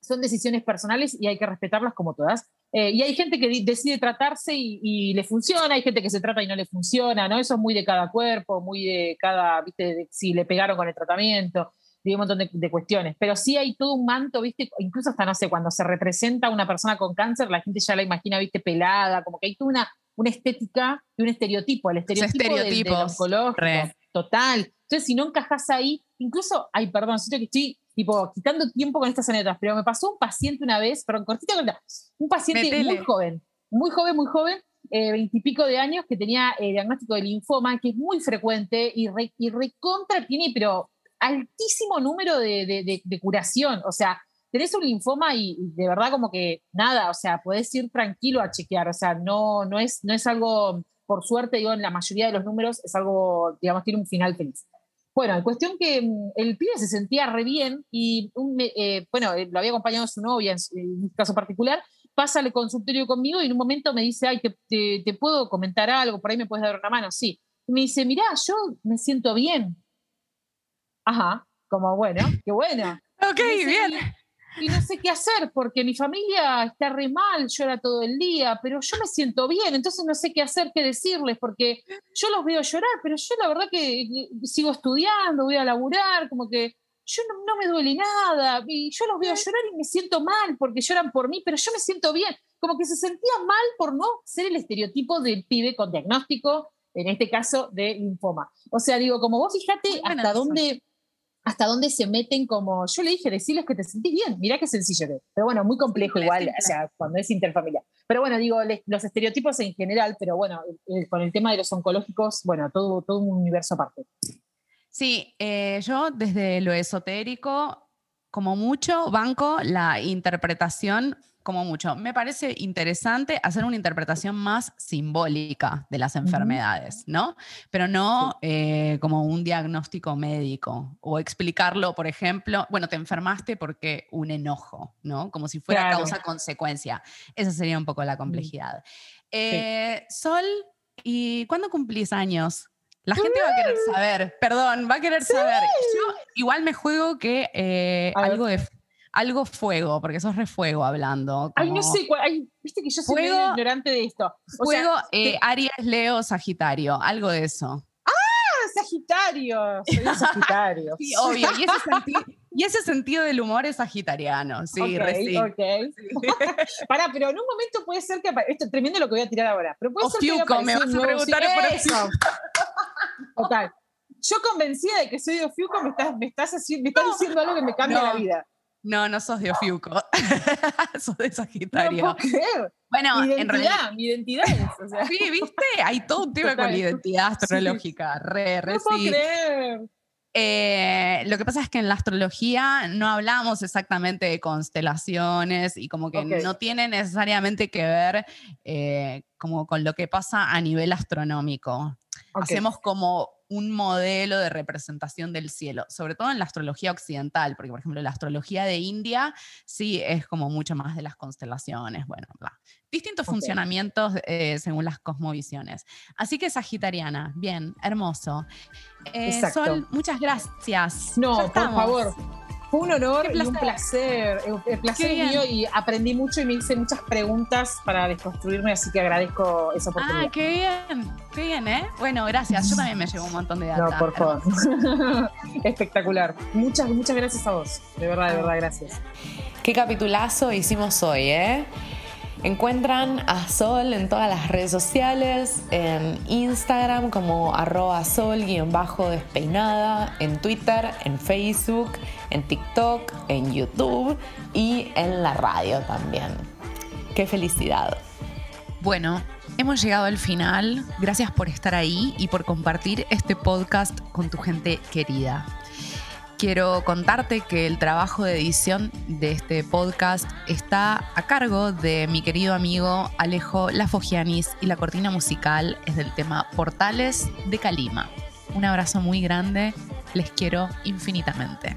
son decisiones personales y hay que respetarlas como todas. Eh, y hay gente que decide tratarse y, le funciona, hay gente que se trata y no le funciona, ¿no? Eso es muy de cada cuerpo, muy de cada, viste, si le pegaron con el tratamiento, de un montón de, cuestiones. Pero sí hay todo un manto, viste, incluso hasta, no sé, cuando se representa una persona con cáncer, la gente ya la imagina, viste, pelada, como que hay toda una una estética y un estereotipo, el estereotipo del, del total. Entonces, si no encajas ahí, incluso, ay, perdón, siento que estoy tipo quitando tiempo con estas anécdotas, pero me pasó un paciente una vez, perdón, cortita, un paciente muy joven, muy joven, muy joven, eh, veintipico de años, que tenía eh, diagnóstico de linfoma, que es muy frecuente y, y recontra tiene, pero altísimo número de, de curación. O sea, tenés un linfoma y, de verdad como que nada, o sea, podés ir tranquilo a chequear, o sea, no, no, es, no es algo, por suerte, digo, en la mayoría de los números es algo, digamos, tiene un final feliz. Bueno, en cuestión que mm, el pibe se sentía re bien y, eh, bueno, eh, lo había acompañado su novia en, en este caso particular, pasa al consultorio conmigo y en un momento me dice, ay, te, te, puedo comentar algo, por ahí me puedes dar una mano, sí. me dice, mirá, yo me siento bien. Ajá, como bueno, qué bueno. Ok, bien y no sé qué hacer porque mi familia está re mal, llora todo el día, pero yo me siento bien, entonces no sé qué hacer, qué decirles, porque yo los veo llorar, pero yo la verdad que sigo estudiando, voy a laburar, como que yo no, me duele nada, y yo los veo llorar y me siento mal porque lloran por mí, pero yo me siento bien, como que se sentía mal por no ser el estereotipo del pibe con diagnóstico, en este caso de linfoma. O sea, digo, como vos fíjate hasta dónde hasta dónde se meten como, yo le dije, decirles que te sentís bien, mirá qué sencillo que Pero bueno, muy complejo igual, o sea, cuando es interfamiliar. Pero bueno, digo, los estereotipos en general, pero bueno, con el tema de los oncológicos, bueno, todo, todo un universo aparte. Sí, eh, yo desde lo esotérico, como mucho, banco la interpretación como mucho. Me parece interesante hacer una interpretación más simbólica de las enfermedades, ¿no? Pero no eh, como un diagnóstico médico o explicarlo, por ejemplo, bueno, te enfermaste porque un enojo, ¿no? Como si fuera causa-consecuencia. Esa sería un poco la complejidad. Eh, Sol, ¿y cuándo cumplís años? La gente va a querer saber, perdón, va a querer saber. Yo igual me juego que eh, algo de algo fuego, porque sos refuego hablando. Ay, no sé, viste que yo soy fuego, ignorante de esto. fuego, eh, Aries, Leo, Sagitario, algo de eso. ¡Ah! Sagitario, soy Sagitario. sí, obvio, y ese, sentido del humor es sagitariano, sí, okay, Ok, Pará, pero en un momento puede ser que, esto es tremendo lo que voy a tirar ahora, pero puede ser que me vas a preguntar por eso. Total. Yo convencida de que soy de Ofiuco, me estás, me estás, me estás diciendo algo que me cambia la vida. No, no sos de Ofiuco. sos de Sagitario. No Bueno, mi en realidad. Mi identidad es, Sí, ¿viste? Hay todo un tema con la identidad astrológica. Re, re, no puedo creer. Eh, lo que pasa es que en la astrología no hablamos exactamente de constelaciones y como que no tiene necesariamente que ver eh, como con lo que pasa a nivel astronómico. Hacemos como un modelo de representación del cielo, sobre todo en la astrología occidental, porque por ejemplo la astrología de India sí es como mucho más de las constelaciones, bueno, distintos funcionamientos eh, según las cosmovisiones. Así que Sagitariana, bien, hermoso. Eh, Sol, muchas gracias. No, por favor. Fue un honor y un placer. El placer mío y aprendí mucho y me hice muchas preguntas para desconstruirme, así que agradezco esa oportunidad. Ah, qué bien, qué bien, ¿eh? Bueno, gracias. Yo también me llevo un montón de datos. No, por favor. Espectacular. Muchas, muchas gracias a vos. De verdad, de verdad, gracias. Qué capitulazo hicimos hoy, ¿eh? Encuentran a Sol en todas las redes sociales, en Instagram como arroba sol-despeinada, en Twitter, en Facebook, en TikTok, en YouTube y en la radio también. ¡Qué felicidad! Bueno, hemos llegado al final. Gracias por estar ahí y por compartir este podcast con tu gente querida. Quiero contarte que el trabajo de edición de este podcast está a cargo de mi querido amigo Alejo Lafogianis y la cortina musical es del tema Portales de Calima. Un abrazo muy grande, les quiero infinitamente.